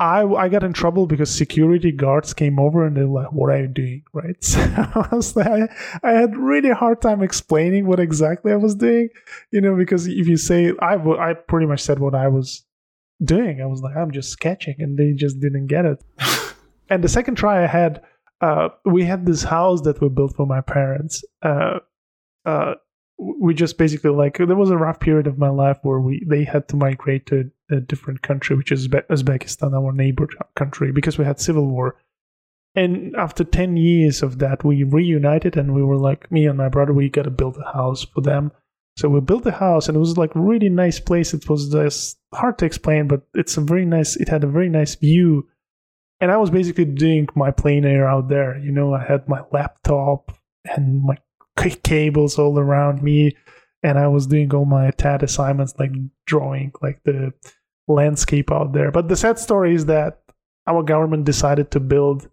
i i got in trouble because security guards came over and they were like what are you doing? Right? <laughs> So i was like I, I had really hard time explaining what exactly i was doing you know because if you say i w- i pretty much said what i was doing. I was like i'm just sketching and they just didn't get it. <laughs> And the second try i had uh, we had this house that we built for my parents. Uh, uh, we just basically like there was a rough period of my life where we they had to migrate to a different country, which is Uzbekistan, our neighbor country, because we had civil war. And after ten years of that, we reunited, and we were like, me and my brother, we got to build a house for them. So we built a house, and it was like really nice place. It was just hard to explain, but it's a very nice. It had a very nice view and I was basically doing my plein air out there. You know, I had my laptop and my cables all around me, and I was doing all my TAD assignments, like drawing like the landscape out there. But the sad story is that our government decided to build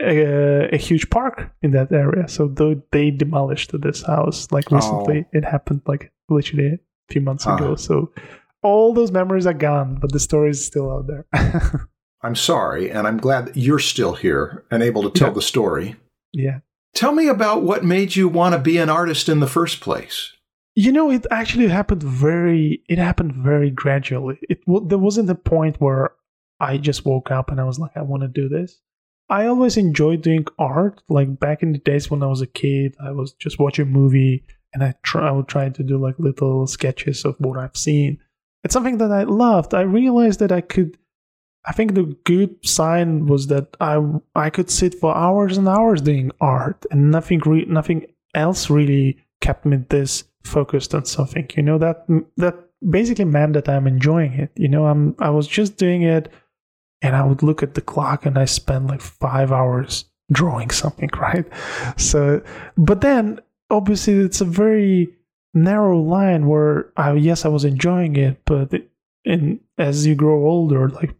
a, a huge park in that area, so they demolished this house like oh. recently. It happened like literally a few months ago. So all those memories are gone, but the story is still out there. <laughs> I'm sorry, and I'm glad that you're still here and able to tell Yeah. the story. yeah. Tell me about what made you want to be an artist in the first place. You know, it actually happened very. It happened very gradually. It there wasn't a point where I just woke up and I was like, I want to do this. I always enjoyed doing art. Like back in the days when I was a kid, I was just watching a movie and I try. I would try to do like little sketches of what I've seen. It's something that I loved. I realized that I could. I think the good sign was that I I could sit for hours and hours doing art, and nothing re- nothing else really kept me this focused on something. You know that that basically meant that I'm enjoying it. You know, I'm I was just doing it, and I would look at the clock and I spent like five hours drawing something, <laughs> right? So, but then obviously it's a very narrow line where I yes I was enjoying it, but it, and as you grow older, like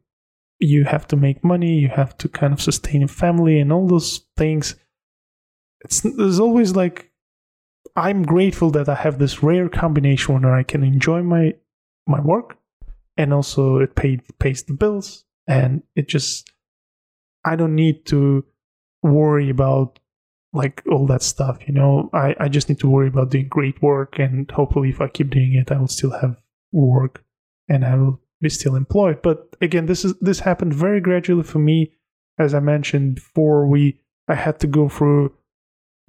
you have to make money, you have to kind of sustain a family and all those things. It's there's always like I'm grateful that I have this rare combination where I can enjoy my my work and also it paid pays the bills and it just I don't need to worry about like all that stuff you know? I, I just need to worry about doing great work and hopefully if i keep doing it i will still have work and i will be still employed. But again this is this happened very gradually for me. As i mentioned before we i had to go through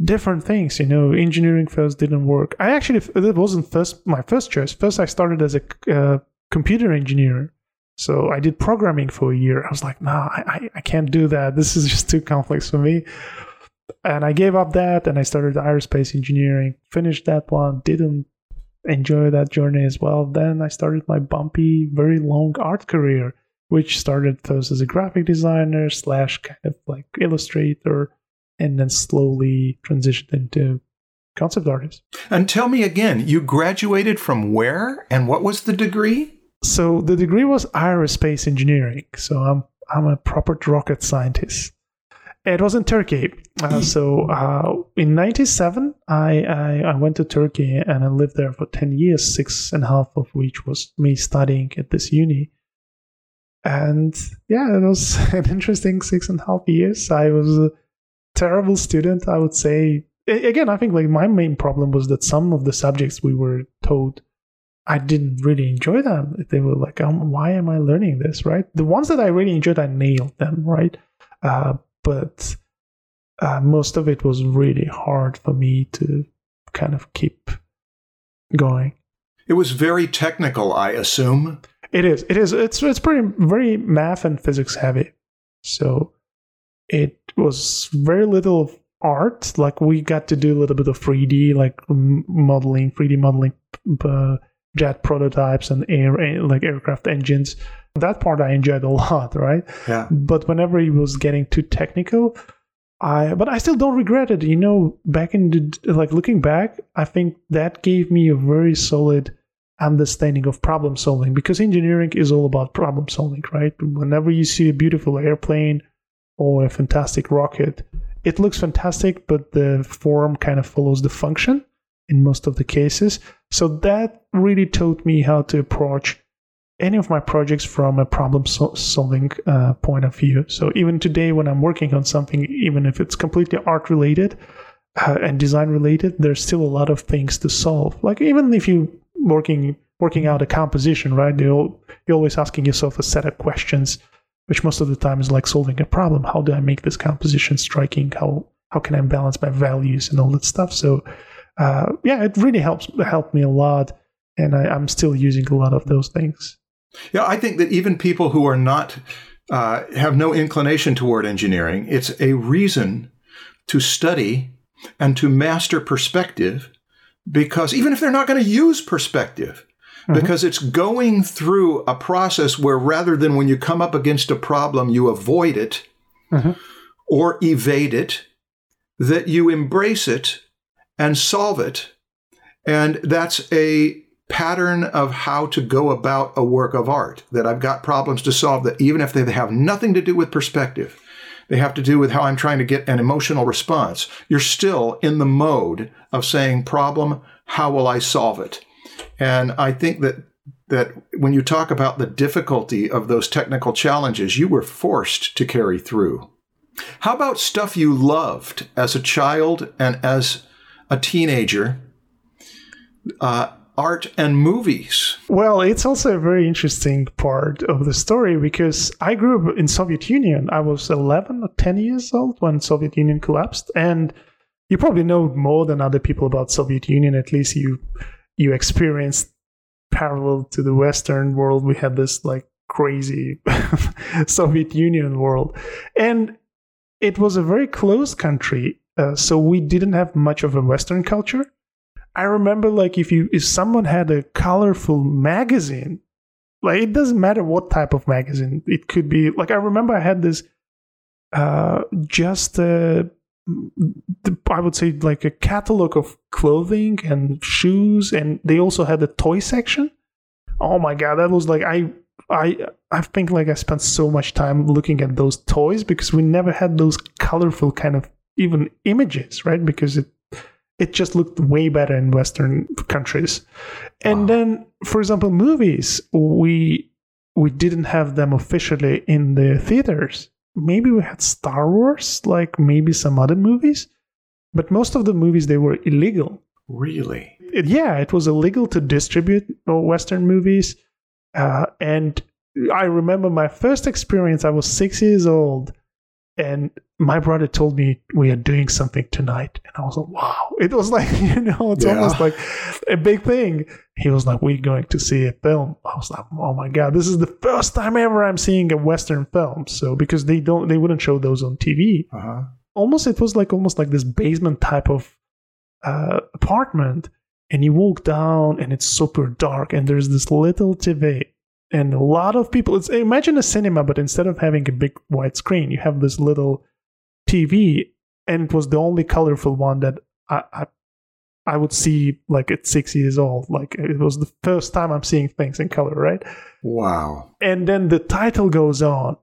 different things you know engineering first didn't work. I actually it wasn't first my first choice. First i started as a uh, computer engineer. So i did programming for a year. I was like nah I, I can't do that. <laughs> This is just too complex for me. And I gave up that and I started aerospace engineering. Finished that one, didn't enjoy that journey as well. Then I started my bumpy, very long art career, which started first as a graphic designer slash kind of like illustrator, and then slowly transitioned into concept artist. And tell me again, you graduated from where and what was the degree? So the degree was aerospace engineering. So I'm I'm a proper rocket scientist. It was in Turkey. Uh, so uh, in '97, I, I, I went to Turkey and I lived there for ten years, six and a half of which was me studying at this uni. And yeah, it was <laughs> an interesting six and a half years. I was terrible student, I would say. Again, I think like my main problem was that some of the subjects we were taught, I didn't really enjoy them. They were like, um, why am I learning this? Right? The ones that I really enjoyed, I nailed them. Right? Uh, but uh, most of it was really hard for me to kind of keep going. It was very technical, I assume. It is. It is. It's it's pretty very math and physics heavy. So it was very little art. Like we got to do a little bit of 3D, like modeling, 3D modeling, uh, jet prototypes and air like aircraft engines. That part I enjoyed a <laughs> lot, right? Yeah. But whenever it was getting too technical, I but I still don't regret it. You know, back in the like looking back, I think that gave me a very solid understanding of problem solving because engineering is all about problem solving, right? Whenever you see a beautiful airplane or a fantastic rocket, it looks fantastic, but the form kind of follows the function in most of the cases. So that really taught me how to approach any of my projects from a problem solving uh, point of view. So even today, when I'm working on something, even if it's completely art related uh, and design related, there's still a lot of things to solve. Like even if you working working out a composition, right? You're, you're always asking yourself a set of questions, which most of the time is like solving a problem. How do I make this composition striking? How how can I balance my values and all that stuff? So uh, yeah, it really helps helped me a lot, and I, I'm still using a lot of those things. Yeah, I think that even people who are not uh, have no inclination toward engineering, it's a reason to study and to master perspective because even if they're not going to use perspective, mm-hmm. because it's going through a process where rather than when you come up against a problem, you avoid it mm-hmm. or evade it, that you embrace it and solve it. And that's a pattern of how to go about a work of art, that I've got problems to solve that even if they have nothing to do with perspective, they have to do with how I'm trying to get an emotional response. You're still in the mode of saying, problem, how will I solve it? And I think that that when you talk about the difficulty of those technical challenges, you were forced to carry through. How about stuff you loved as a child and as a teenager? Uh, art and movies. Well, it's also a very interesting part of the story because I grew up in Soviet Union. I was 11 or 10 years old when Soviet Union collapsed and you probably know more than other people about Soviet Union at least you you experienced parallel to the western world we had this like crazy <laughs> Soviet Union world and it was a very closed country uh, so we didn't have much of a western culture I remember like if you if someone had a colorful magazine, like it doesn't matter what type of magazine. It could be like I remember I had this uh just I would say like a catalog of clothing and shoes and they also had a toy section. Oh my god, that was like I I I think like I spent so much time looking at those toys because we never had those colorful kind of even images, right? Because it it just looked way better in Western countries. And wow. then, for example, movies, we we didn't have them officially in the theaters. Maybe we had Star Wars, like maybe some other movies, but most of the movies they were illegal. Really? It, yeah, it was illegal to distribute Western movies, uh, and I remember my first experience. I was six years old, and my brother told me we are doing something tonight. And i was like wow. It was like <laughs> you know it's yeah. almost like a big thing. He was like we're going to see a film. I was like oh my god this is the first time ever i'm seeing a western film. So because they don't they wouldn't show those on tv uh-huh. almost it was like almost like this basement type of uh, apartment. And you walk down and it's super dark. And there's this little tv and a lot of people it's imagine a cinema but instead of having a big white screen you have this little tv and it was the only colorful one that i i, I would see like at six years old. Like it was the first time i'm seeing things in color right? Wow. And then the title goes on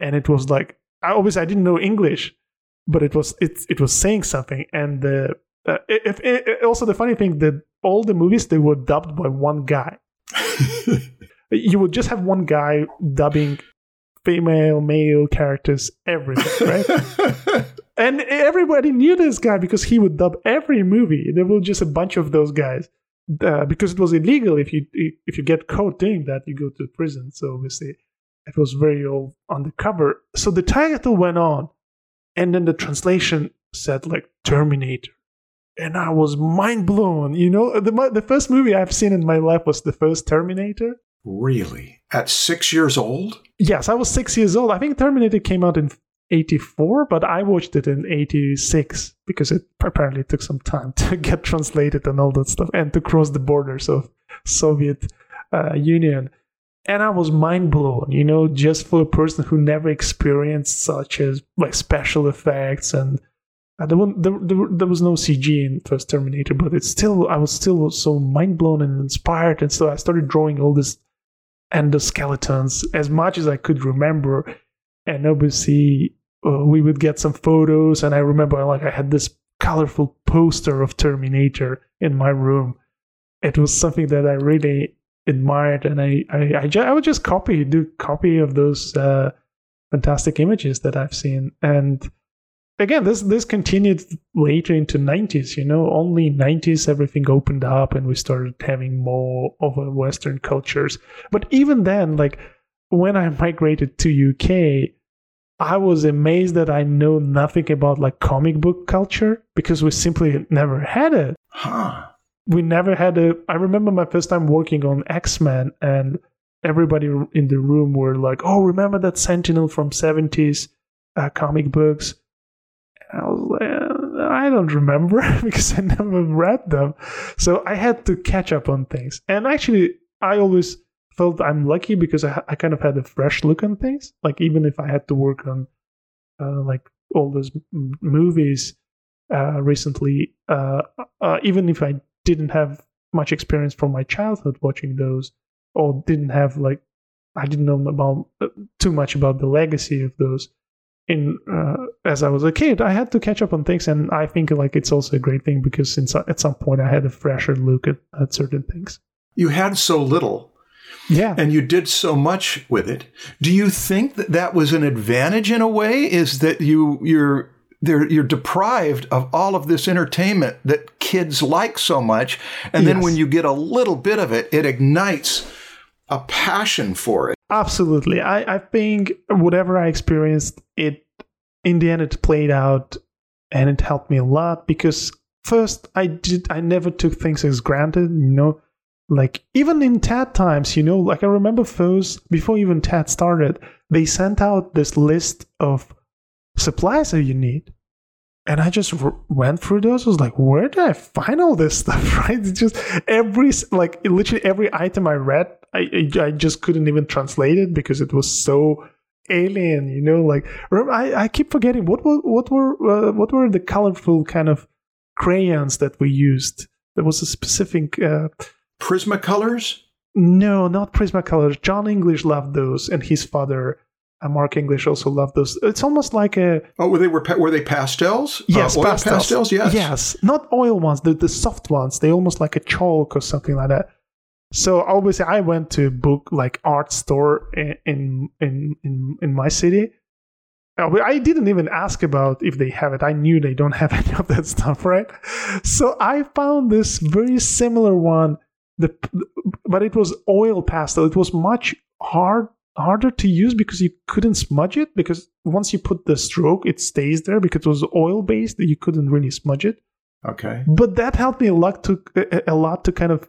and it was like I obviously i didn't know english but it was it, it was saying something. And the uh, if, if, also the funny thing that all the movies they were dubbed by one guy <laughs> you would just have one guy dubbing female, male characters everything, <laughs> right? and everybody knew this guy because he would dub every movie. There were just a bunch of those guys uh, because it was illegal. If you if you get caught doing that, you go to prison. So obviously, it was very all undercover. So the title went on, and then the translation said like Terminator, and I was mind blown. You know, the the first movie I've seen in my life was the first Terminator. Really? At six years old? Yes, I was six years old. I think Terminator came out in 84, but I watched it in 86 because it apparently took some time <laughs> to get translated and all that stuff and to cross the borders of Soviet uh, Union. And I was mind blown, you know, just for a person who never experienced such as like special effects and uh, there, there, there, was no CG in first Terminator, but it's still I was still so mind blown and inspired, and so I started drawing all this endoskeletons as much as I could remember. And obviously, uh, we would get some photos, and I remember like I had this colorful poster of Terminator in my room. It was something that I really admired, and I I, I, ju- I would just copy do copy of those uh, fantastic images that I've seen, and again this this continued later into 90s you know only 90s everything opened up and we started having more of a western cultures. But even then like when i <laughs> migrated to uk i was amazed that i know nothing about like comic book culture because we simply never had it. Huh. We never had a i remember my first time working on x-men and everybody in the room were like oh remember that sentinel from 70s uh, comic books I was like, uh, I don't remember <laughs> because I never read them. So I had to catch up on things. And actually, I always felt I'm lucky because I, I kind of had a fresh look on things. Like, even if I had to work on uh, like all those m- movies uh, recently, uh, uh, even if I didn't have much experience from my childhood watching those, or didn't have like, I didn't know about uh, too much about the legacy of those in uh, as I was a kid, I had to catch up on things, and I think like it's also a great thing because since at some point I had a fresher look at, at certain things. You had so little. Yeah. and you did so much with it. Do you think that that was an advantage in a way? Is that you you're you're deprived of all of this entertainment that kids like so much, and then when you get a little bit of it, it ignites a passion for it. Absolutely. I, I think whatever I experienced, it in the end it played out and it helped me a lot because first I did I never took things as granted, you know. Like even in TAD times, you know, like I remember first before even TAD started, they sent out this list of supplies that you need. And I just went through those. I was like, where did I find all this stuff? <laughs> Right? It's just every, like, literally every item I read, I, I, just couldn't even translate it because it was so alien, you know? Like, remember, I, I keep forgetting what were, what were, uh, what were the colorful kind of crayons that we used? There was a specific, uh, Prismacolors. no, not Prismacolors. John English loved those, and his father, uh, Mark English, also loved those. It's almost like a, Oh, were they were pa- were they pastels? Yes, uh, pastels. pastels. Yes. Yes, not oil ones, the, the soft ones. They almost like a chalk or something like that. So obviously, I went to book like art store in in in in, my city. Uh, I didn't even ask about if they have it. I knew they don't have <laughs> any of that stuff, right? So I found this very similar one, the but it was oil pastel. It was much hard harder to use because you couldn't smudge it because once you put the stroke, it stays there because it was oil based. You couldn't really smudge it. Okay. But that helped me a lot to a- lot to kind of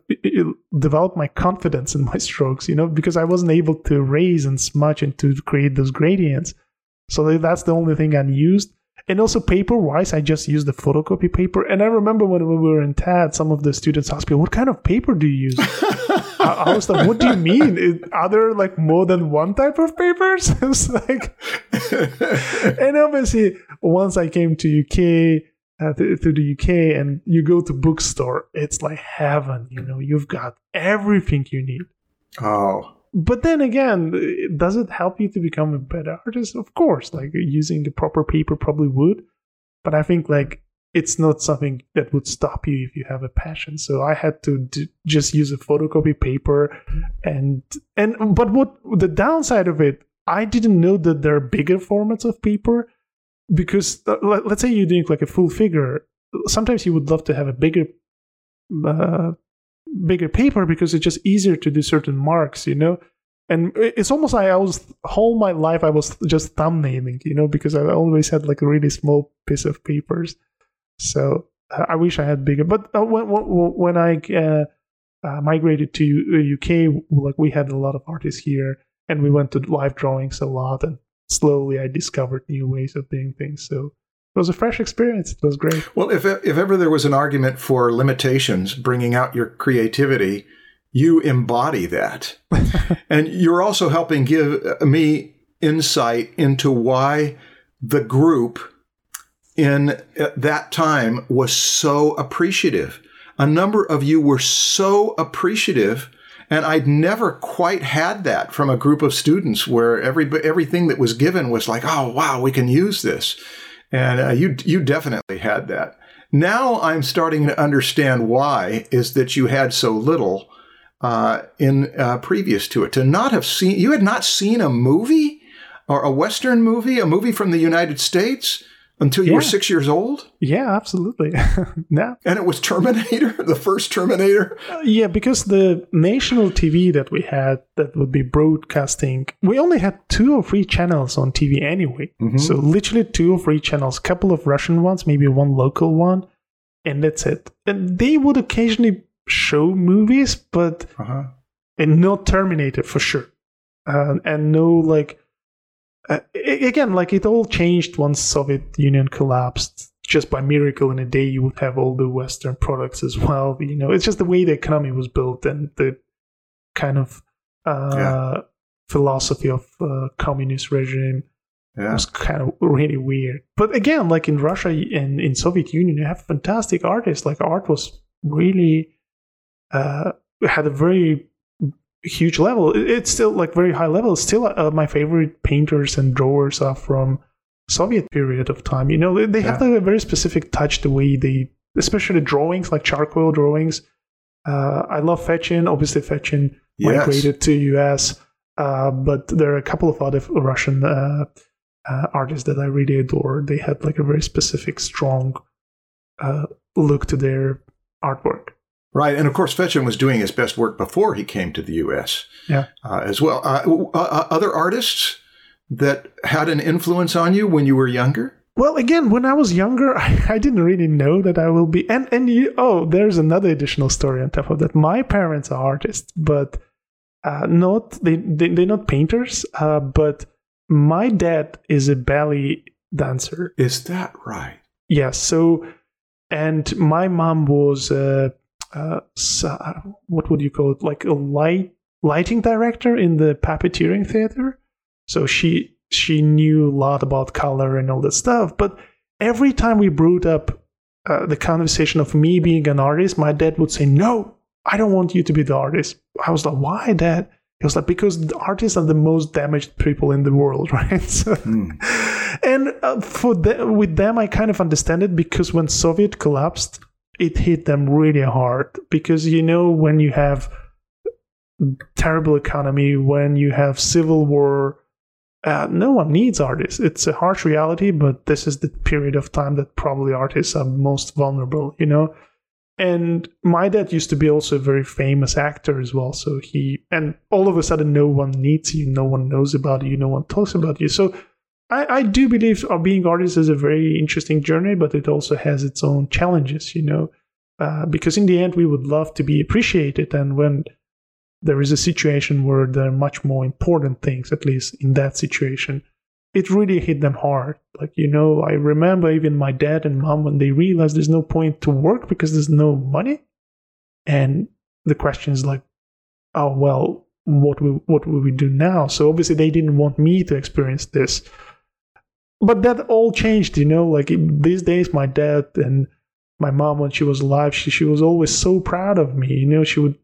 develop my confidence in my <laughs> strokes, you know, because I wasn't able to raise and smudge and to create those gradients. So that's the only thing I used. And also paper wise, I just used the photocopy paper. And I remember when we were in TAD, some of the students asked me, "What kind of paper do you use?" I, was like, "What do you mean? Are there like more than one type of papers?" <laughs> it's like, <laughs> and obviously, once I came to UK, uh, to, to the UK, and you go to bookstore, it's like heaven. You know, you've got everything you need. Oh. But then again, does it help you to become a better artist? Of course, like using the proper paper probably would. But I think like it's not something that would stop you if you have a passion. So I had to d- just use a photocopy paper, and and but what the downside of it, I didn't know that there are bigger formats of paper because uh, let, let's say you're doing like a full figure. Sometimes you would love to have a bigger uh, bigger paper because it's just easier to do certain marks, you know. And it's almost like I was whole my life I was just thumbnailing, you know, because I always had like a really small piece of papers. So I wish I had bigger. But uh, when when, I uh, uh, migrated to UK, like we had a lot of artists here, and we went to live drawings a lot, and slowly I discovered new ways of doing things. So it was a fresh experience. It was great. Well, if if ever there was an argument for limitations, bringing out your creativity, you embody that, <laughs> and you're also helping give uh, me insight into why the group in at that time was so appreciative. A number of you were so appreciative. And I'd never quite had that from a group of students where every everything that was given was like, oh wow, we can use this. And uh, you you definitely had that. Now I'm starting to understand why is that you had so little uh, in uh, previous to it. To not have seen you had not seen a movie or a Western movie, a movie from the United States until you were six years old, Yeah, absolutely. <laughs> yeah. and it was Terminator, <laughs> the first Terminator. Yeah, because the national TV that we had that would be broadcasting, we only had two or three channels on TV anyway. Mhm. So literally two or three channels, couple of Russian ones, maybe one local one, and that's it. And they would occasionally show movies, but Uh-huh. and no Terminator for sure, uh, and no like. Uh, again, like it all changed once Soviet Union collapsed. Just by miracle, in a day, you would have all the Western products as well. You know, it's just the way the economy was built and the kind of uh, Yeah. philosophy of uh, communist regime Yeah. was kind of really weird. But again, like in Russia and in Soviet Union, you have fantastic artists. Like art was really uh, had a very huge level. It's still like very high level. Still uh, my favorite painters and drawers are from Soviet period of time. You know, they, they have Yeah. like a very specific touch the way they, especially the drawings like charcoal drawings. Uh, I love Fechin. Obviously, Fechin Yes. migrated to US. Uh, but there are a couple of other Russian uh, uh, artists that I really adore. They had like a very specific, strong uh, look to their artwork. Right, and of course, Fechin was doing his best work before he came to the U.S. Yeah. uh, as well. Uh, uh, other artists that had an influence on you when you were younger. Well, again, when I was younger, I, <laughs> I didn't really know that I will be. And and you, oh, there's another additional story on top of that. My parents are artists, but uh, not they, they they're not painters. Uh, but my dad is a ballet dancer. Is that right? Yes. So, and my mom was uh, uh, what would you call it? Like a light lighting director in the puppeteering theater. So she she knew a lot about color and all that stuff. But every time we brought up uh, the conversation of me being an artist, my dad would say, "No, I don't want you to be the artist." I was like, "Why, Dad?" He was like, "Because the artists are the most damaged people in the world, <laughs> right?" So, And uh, for the, with them, I kind of understand it because when Soviet collapsed, it hit them really hard. Because you know, when you have terrible economy, when you have civil war, uh, no one needs artists. It's a harsh reality, but this is the period of time that probably artists are most vulnerable, you know? And my dad used to be also a very famous actor as well. So he, and all of a sudden, no one needs you, no one knows about you, no one talks about you. So I, I do believe being artist is a very interesting journey, but it also has its own challenges, you know? Uh, because in the end, we would love to be appreciated. And when there is a situation where there are much more important things, at least in that situation, it really hit them hard. Like, you know, I remember even my dad and mom when they realized there's no point to work because there's no money. And the question is like, oh, well, what will, what will we do now? So obviously they didn't want me to experience this. But that all changed, you know, like these days, my dad and my mom, when she was alive, she, she was always so proud of me. You know, she would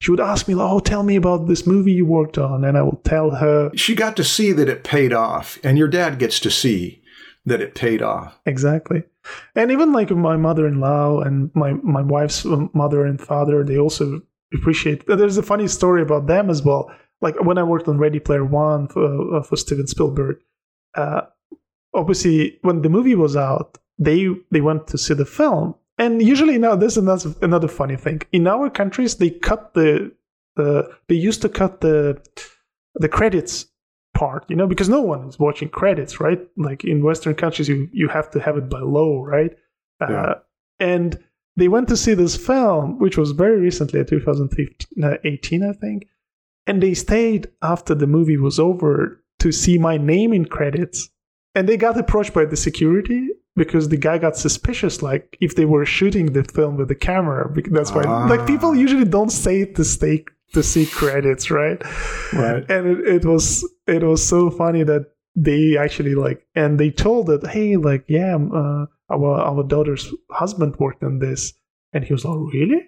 she would ask me, "Oh, tell me about this movie you worked on," and I would tell her She got to see that it paid off, and your dad gets to see that it paid off. exactly. And even like my mother-in-law and my my wife's mother and father, they also appreciate. There's a funny story about them as well. Like when I worked on Ready Player One for, uh, for Steven Spielberg, uh, obviously when the movie was out, they they went to see the film, and usually now this and that's another funny thing. In our countries, they cut the the they used to cut the the credits part, you know, because no one is watching credits, right? Like in Western countries, you you have to have it by law, right? Yeah. Uh, and they went to see this film, which was very recently, 2018, I think, and they stayed after the movie was over to see my name in credits, and they got approached by the security because the guy got suspicious, like if they were shooting the film with the camera. That's why, Ah. like people usually don't stay to stay to see credits, right? Right. and it, it was it was so funny that they actually like and they told that hey like yeah uh, our our daughter's husband worked on this and he was like really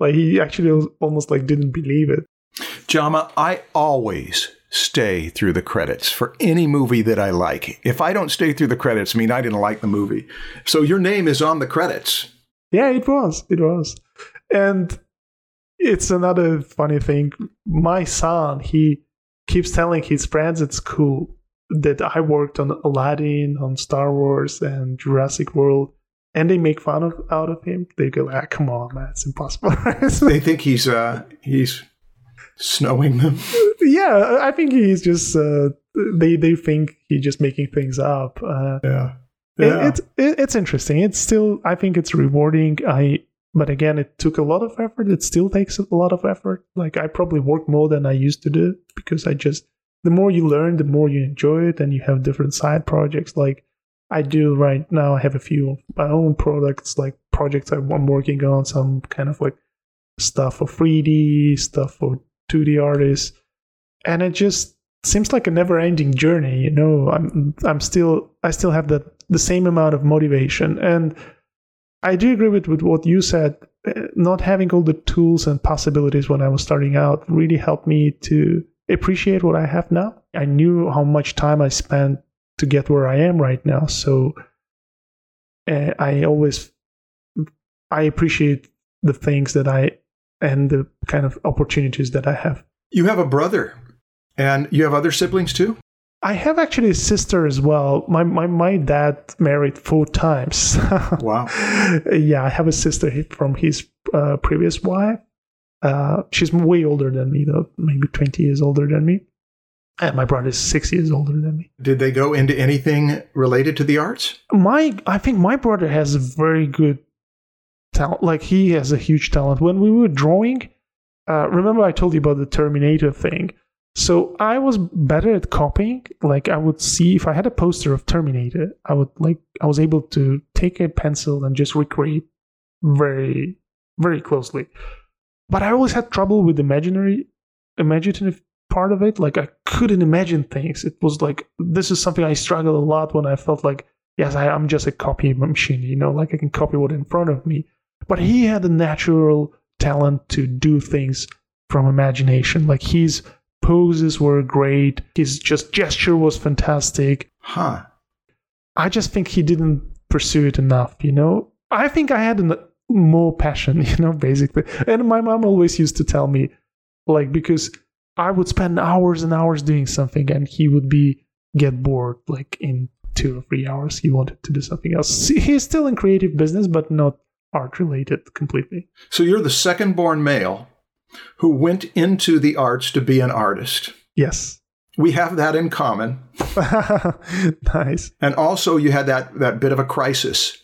like he actually was almost like didn't believe it Jama, I always stay through the credits for any movie that I like. If I don't stay through the credits, I mean I didn't like the movie. So your name is on the credits. yeah it was it was and it's another funny thing my son he keeps telling his friends at school that i worked on aladdin on star wars and jurassic world and they make fun of out of him they go ah come on man it's impossible <laughs> They think he's uh he's snowing them. <laughs> yeah i think he's just uh, they they think he's just making things up uh, Yeah. it, it's it, it's interesting. It's still i think it's rewarding. I but again it took a lot of effort. It still takes a lot of effort. Like i probably work more than i used to do because i just the more you learn the more you enjoy it and you have different side projects. Like i do right now i have a few of my own products like projects i'm working on some kind of like stuff for 3d stuff for 2d artists and it just seems like a never ending journey you know? I'm i'm still i still have the the same amount of motivation. And i do agree with, with what you said. Uh, not having all the tools and possibilities when i was starting out really helped me to appreciate what i have now. I knew how much time i spent to get where i am right now so uh, i always i appreciate the things that i and the kind of opportunities that i have You have a brother, and you have other siblings too. I have actually a sister as well. My my, my dad married four times. <laughs> Wow. yeah, I have a sister from his uh, previous wife. Uh, she's way older than me, though, maybe 20 years older than me. And my brother is six years older than me. Did they go into anything related to the arts? My, I think my brother has a very good talent. Like he has a huge talent. When we were drawing, uh, remember I told you about the Terminator thing. So I was better at copying. Like I would see if I had a poster of Terminator, I would like I was able to take a pencil and just recreate very, very closely. But I always had trouble with imaginary, imaginative part of it. Like I couldn't imagine things. It was like this is something I struggled a lot when I felt like yes, I, I'm just a copy machine. You know, like I can copy what in front of me. But he had a natural talent to do things from imagination. Like his poses were great. His just gesture was fantastic. Huh. I just think he didn't pursue it enough, you know? I think I had an, more passion, <laughs> you know, basically. And my mom always used to tell me, like, because I would spend hours and hours doing something and he would be get bored, like, in two or three hours. He wanted to do something else. He's still in creative business, but not art related completely. So you're the second born male who went into the arts to be an artist. Yes. We have that in common. <laughs> nice. And also you had that that bit of a crisis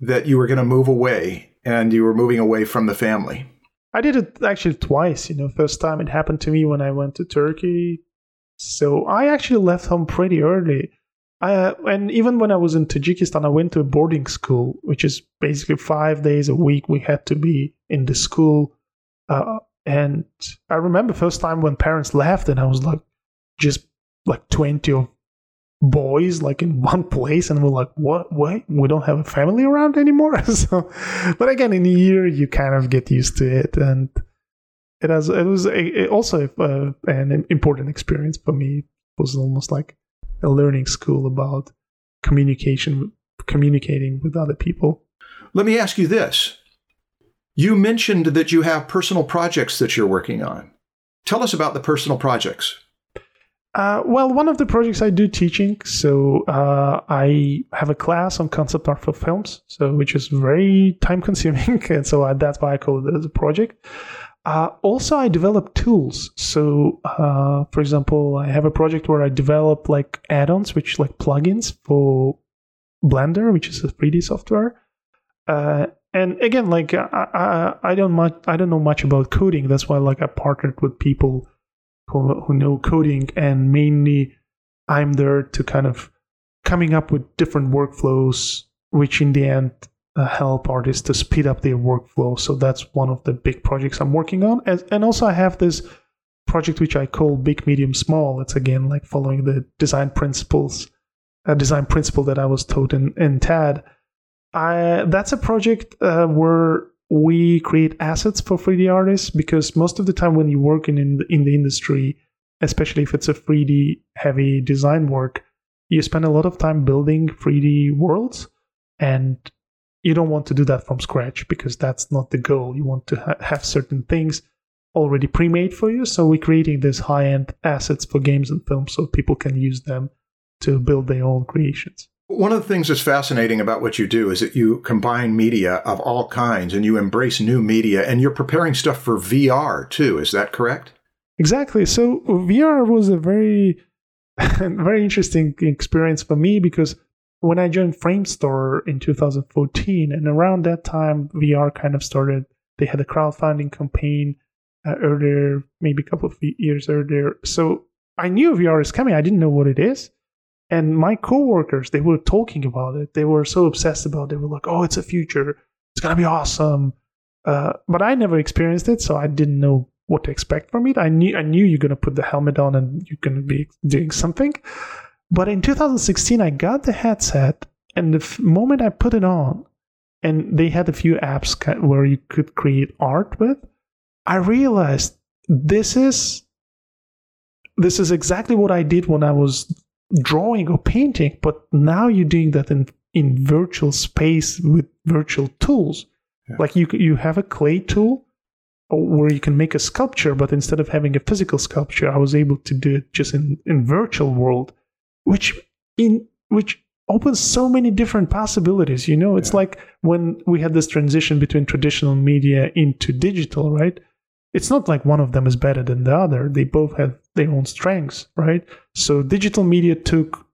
that you were going to move away and you were moving away from the family. I did it actually twice, you know. First time it happened to me when I went to Turkey. So I actually left home pretty early. I, and even when I was in Tajikistan, I went to a boarding school, which is basically five days a week. We had to be in the school. Uh, and I remember first time when parents left, and I was like, just like 20 of boys like in <laughs> one place and we're like what wait we don't have a family around anymore <laughs> so but again in a year you kind of get used to it and it has it was a, it also uh, an important experience for me it was almost like a learning school about communication communicating with other people Let me ask you this. You mentioned that you have personal projects that you're working on. Tell us about the personal projects. Uh, well, one of the projects I do teaching, so uh, I have a class on concept art for films, so which is very time consuming, <laughs> and so I, that's why I call it as a project. Uh, also, I develop tools. So, uh, for example, I have a project where I develop like add-ons, which like plugins for Blender, which is a 3D software. Uh, and again, like I, I, I don't much, I don't know much about coding. That's why like I partnered with people who, who know coding and mainly i'm there to kind of coming up with different workflows which in the end uh, help artists to speed up their workflow. So that's one of the big projects i'm working on. And, and also i have this project which i call big medium small. It's again like following the design principles a design principle that i was taught in, in TAD. I, that's a project uh, where we create assets for 3D artists because most of the time when you work in in the, in the industry, especially if it's a 3D heavy design work, you spend a lot of time building 3D worlds, and you don't want to do that from scratch because that's not the goal. You want to ha- have certain things already pre-made for you. So we're creating these high-end assets for games and films so people can use them to build their own creations. One of the things that's fascinating about what you do is that you combine media of all kinds and you embrace new media and you're preparing stuff for VR too. Is that correct? Exactly. So VR was a very, <laughs> very interesting experience for me because when I joined Framestore in 2014, and around that time, VR kind of started. They had a crowdfunding campaign uh, earlier, maybe a couple of years earlier. So I knew VR is coming. I didn't know what it is. And my coworkers, they were talking about it. They were so obsessed about it. They were like, "Oh, it's a future. It's gonna be awesome." Uh, but I never experienced it, so I didn't know what to expect from it. I knew I knew you're gonna put the helmet on and you're gonna be doing something. But in 2016, I got the headset, and the f- moment I put it on, and they had a few apps ca- where you could create art with, I realized this is this is exactly what I did when I was drawing or painting, but now you're doing that in in virtual space with virtual tools. Yeah. Like you you have a clay tool uh, where you can make a sculpture, but instead of having a physical sculpture, I was able to do it just in, in virtual world, which in which opens so many different possibilities. You know, it's Yeah. like when we had this transition between traditional media into digital, right? It's not like one of them is better than the other. They both have their own strengths, right? So digital media took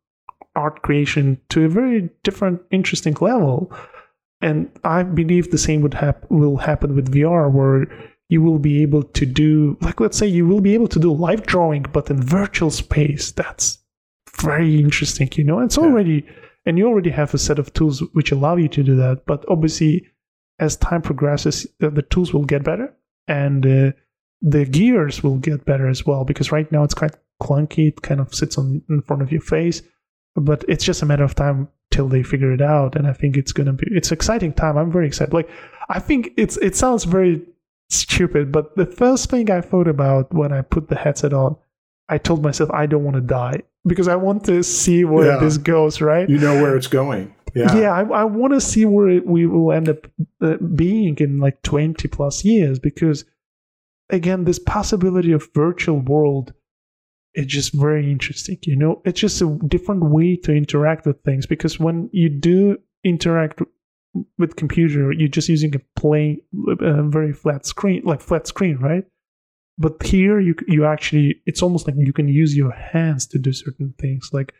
art creation to a very different, interesting level. And I believe the same would hap- will happen with VR, where you will be able to do, like, let's say you will be able to do live drawing, but in virtual space. That's very interesting, you know? It's Yeah. already, and you already have a set of tools which allow you to do that. But obviously, as time progresses, the tools will get better and uh, the gears will get better as well because right now it's quite clunky. It kind of sits on in front of your face, but it's just a matter of time till they figure it out. And I think it's gonna be it's exciting time. I'm very excited. Like I think it's it sounds very stupid, but the first thing I thought about when I put the headset on, I told myself I don't want to die because I want to see where Yeah. this goes. Right? You know where it's going. Yeah. yeah, I, I want to see where it, we will end up uh, being in like 20 plus years because again this possibility of virtual world is just very interesting you know it's just a different way to interact with things because when you do interact with computer you're just using a plain uh, very flat screen like flat screen right but here you you actually it's almost like you can use your hands to do certain things like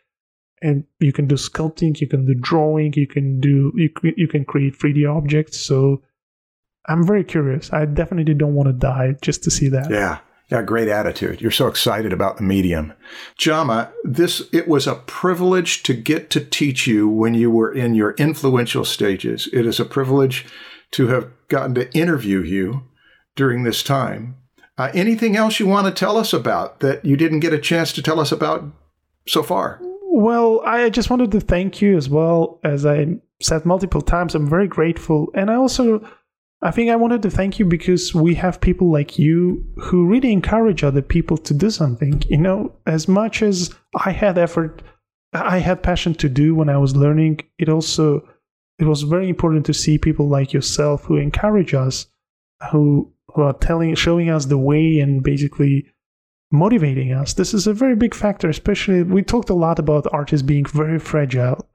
and you can do sculpting you can do drawing you can do you, you can create 3d objects so i'm very curious i definitely don't want to die just to see that Yeah. Yeah, great attitude. You're so excited about the medium. Jama, this it was a privilege to get to teach you when you were in your influential stages. It is a privilege to have gotten to interview you during this time. Uh, anything else you want to tell us about that you didn't get a chance to tell us about so far? Well, I just wanted to thank you as well. As I said multiple times, I'm very grateful. And I also, I think I wanted to thank you because we have people like you who really encourage other people to do something. You know, as much as I had effort, I had passion to do when I was learning, it also, it was very important to see people like yourself who encourage us, who, are telling, showing us the way and basically motivating us. This is a very big factor, especially we talked a lot about artists being very fragile.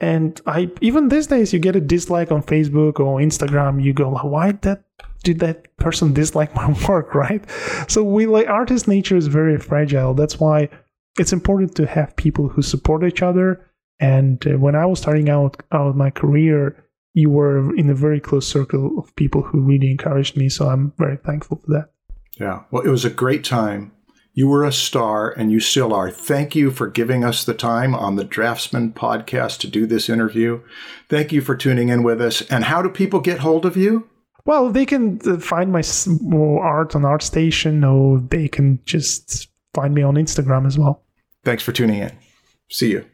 And I even these days you get a dislike on Facebook or Instagram, you go, why that did that person dislike my <laughs> work, right? So we like artist nature is very fragile. That's why it's important to have people who support each other. And uh, when I was starting out out my career, you were in a very close circle of people who really encouraged me. So I'm very thankful for that. Yeah. Well, it was a great time. You were a star and you still are. Thank you for giving us the time on the Draftsmen podcast to do this interview. Thank you for tuning in with us. And how do people get hold of you? Well, they can uh, find my art on ArtStation, or they can just find me on Instagram as well. Thanks for tuning in. See you.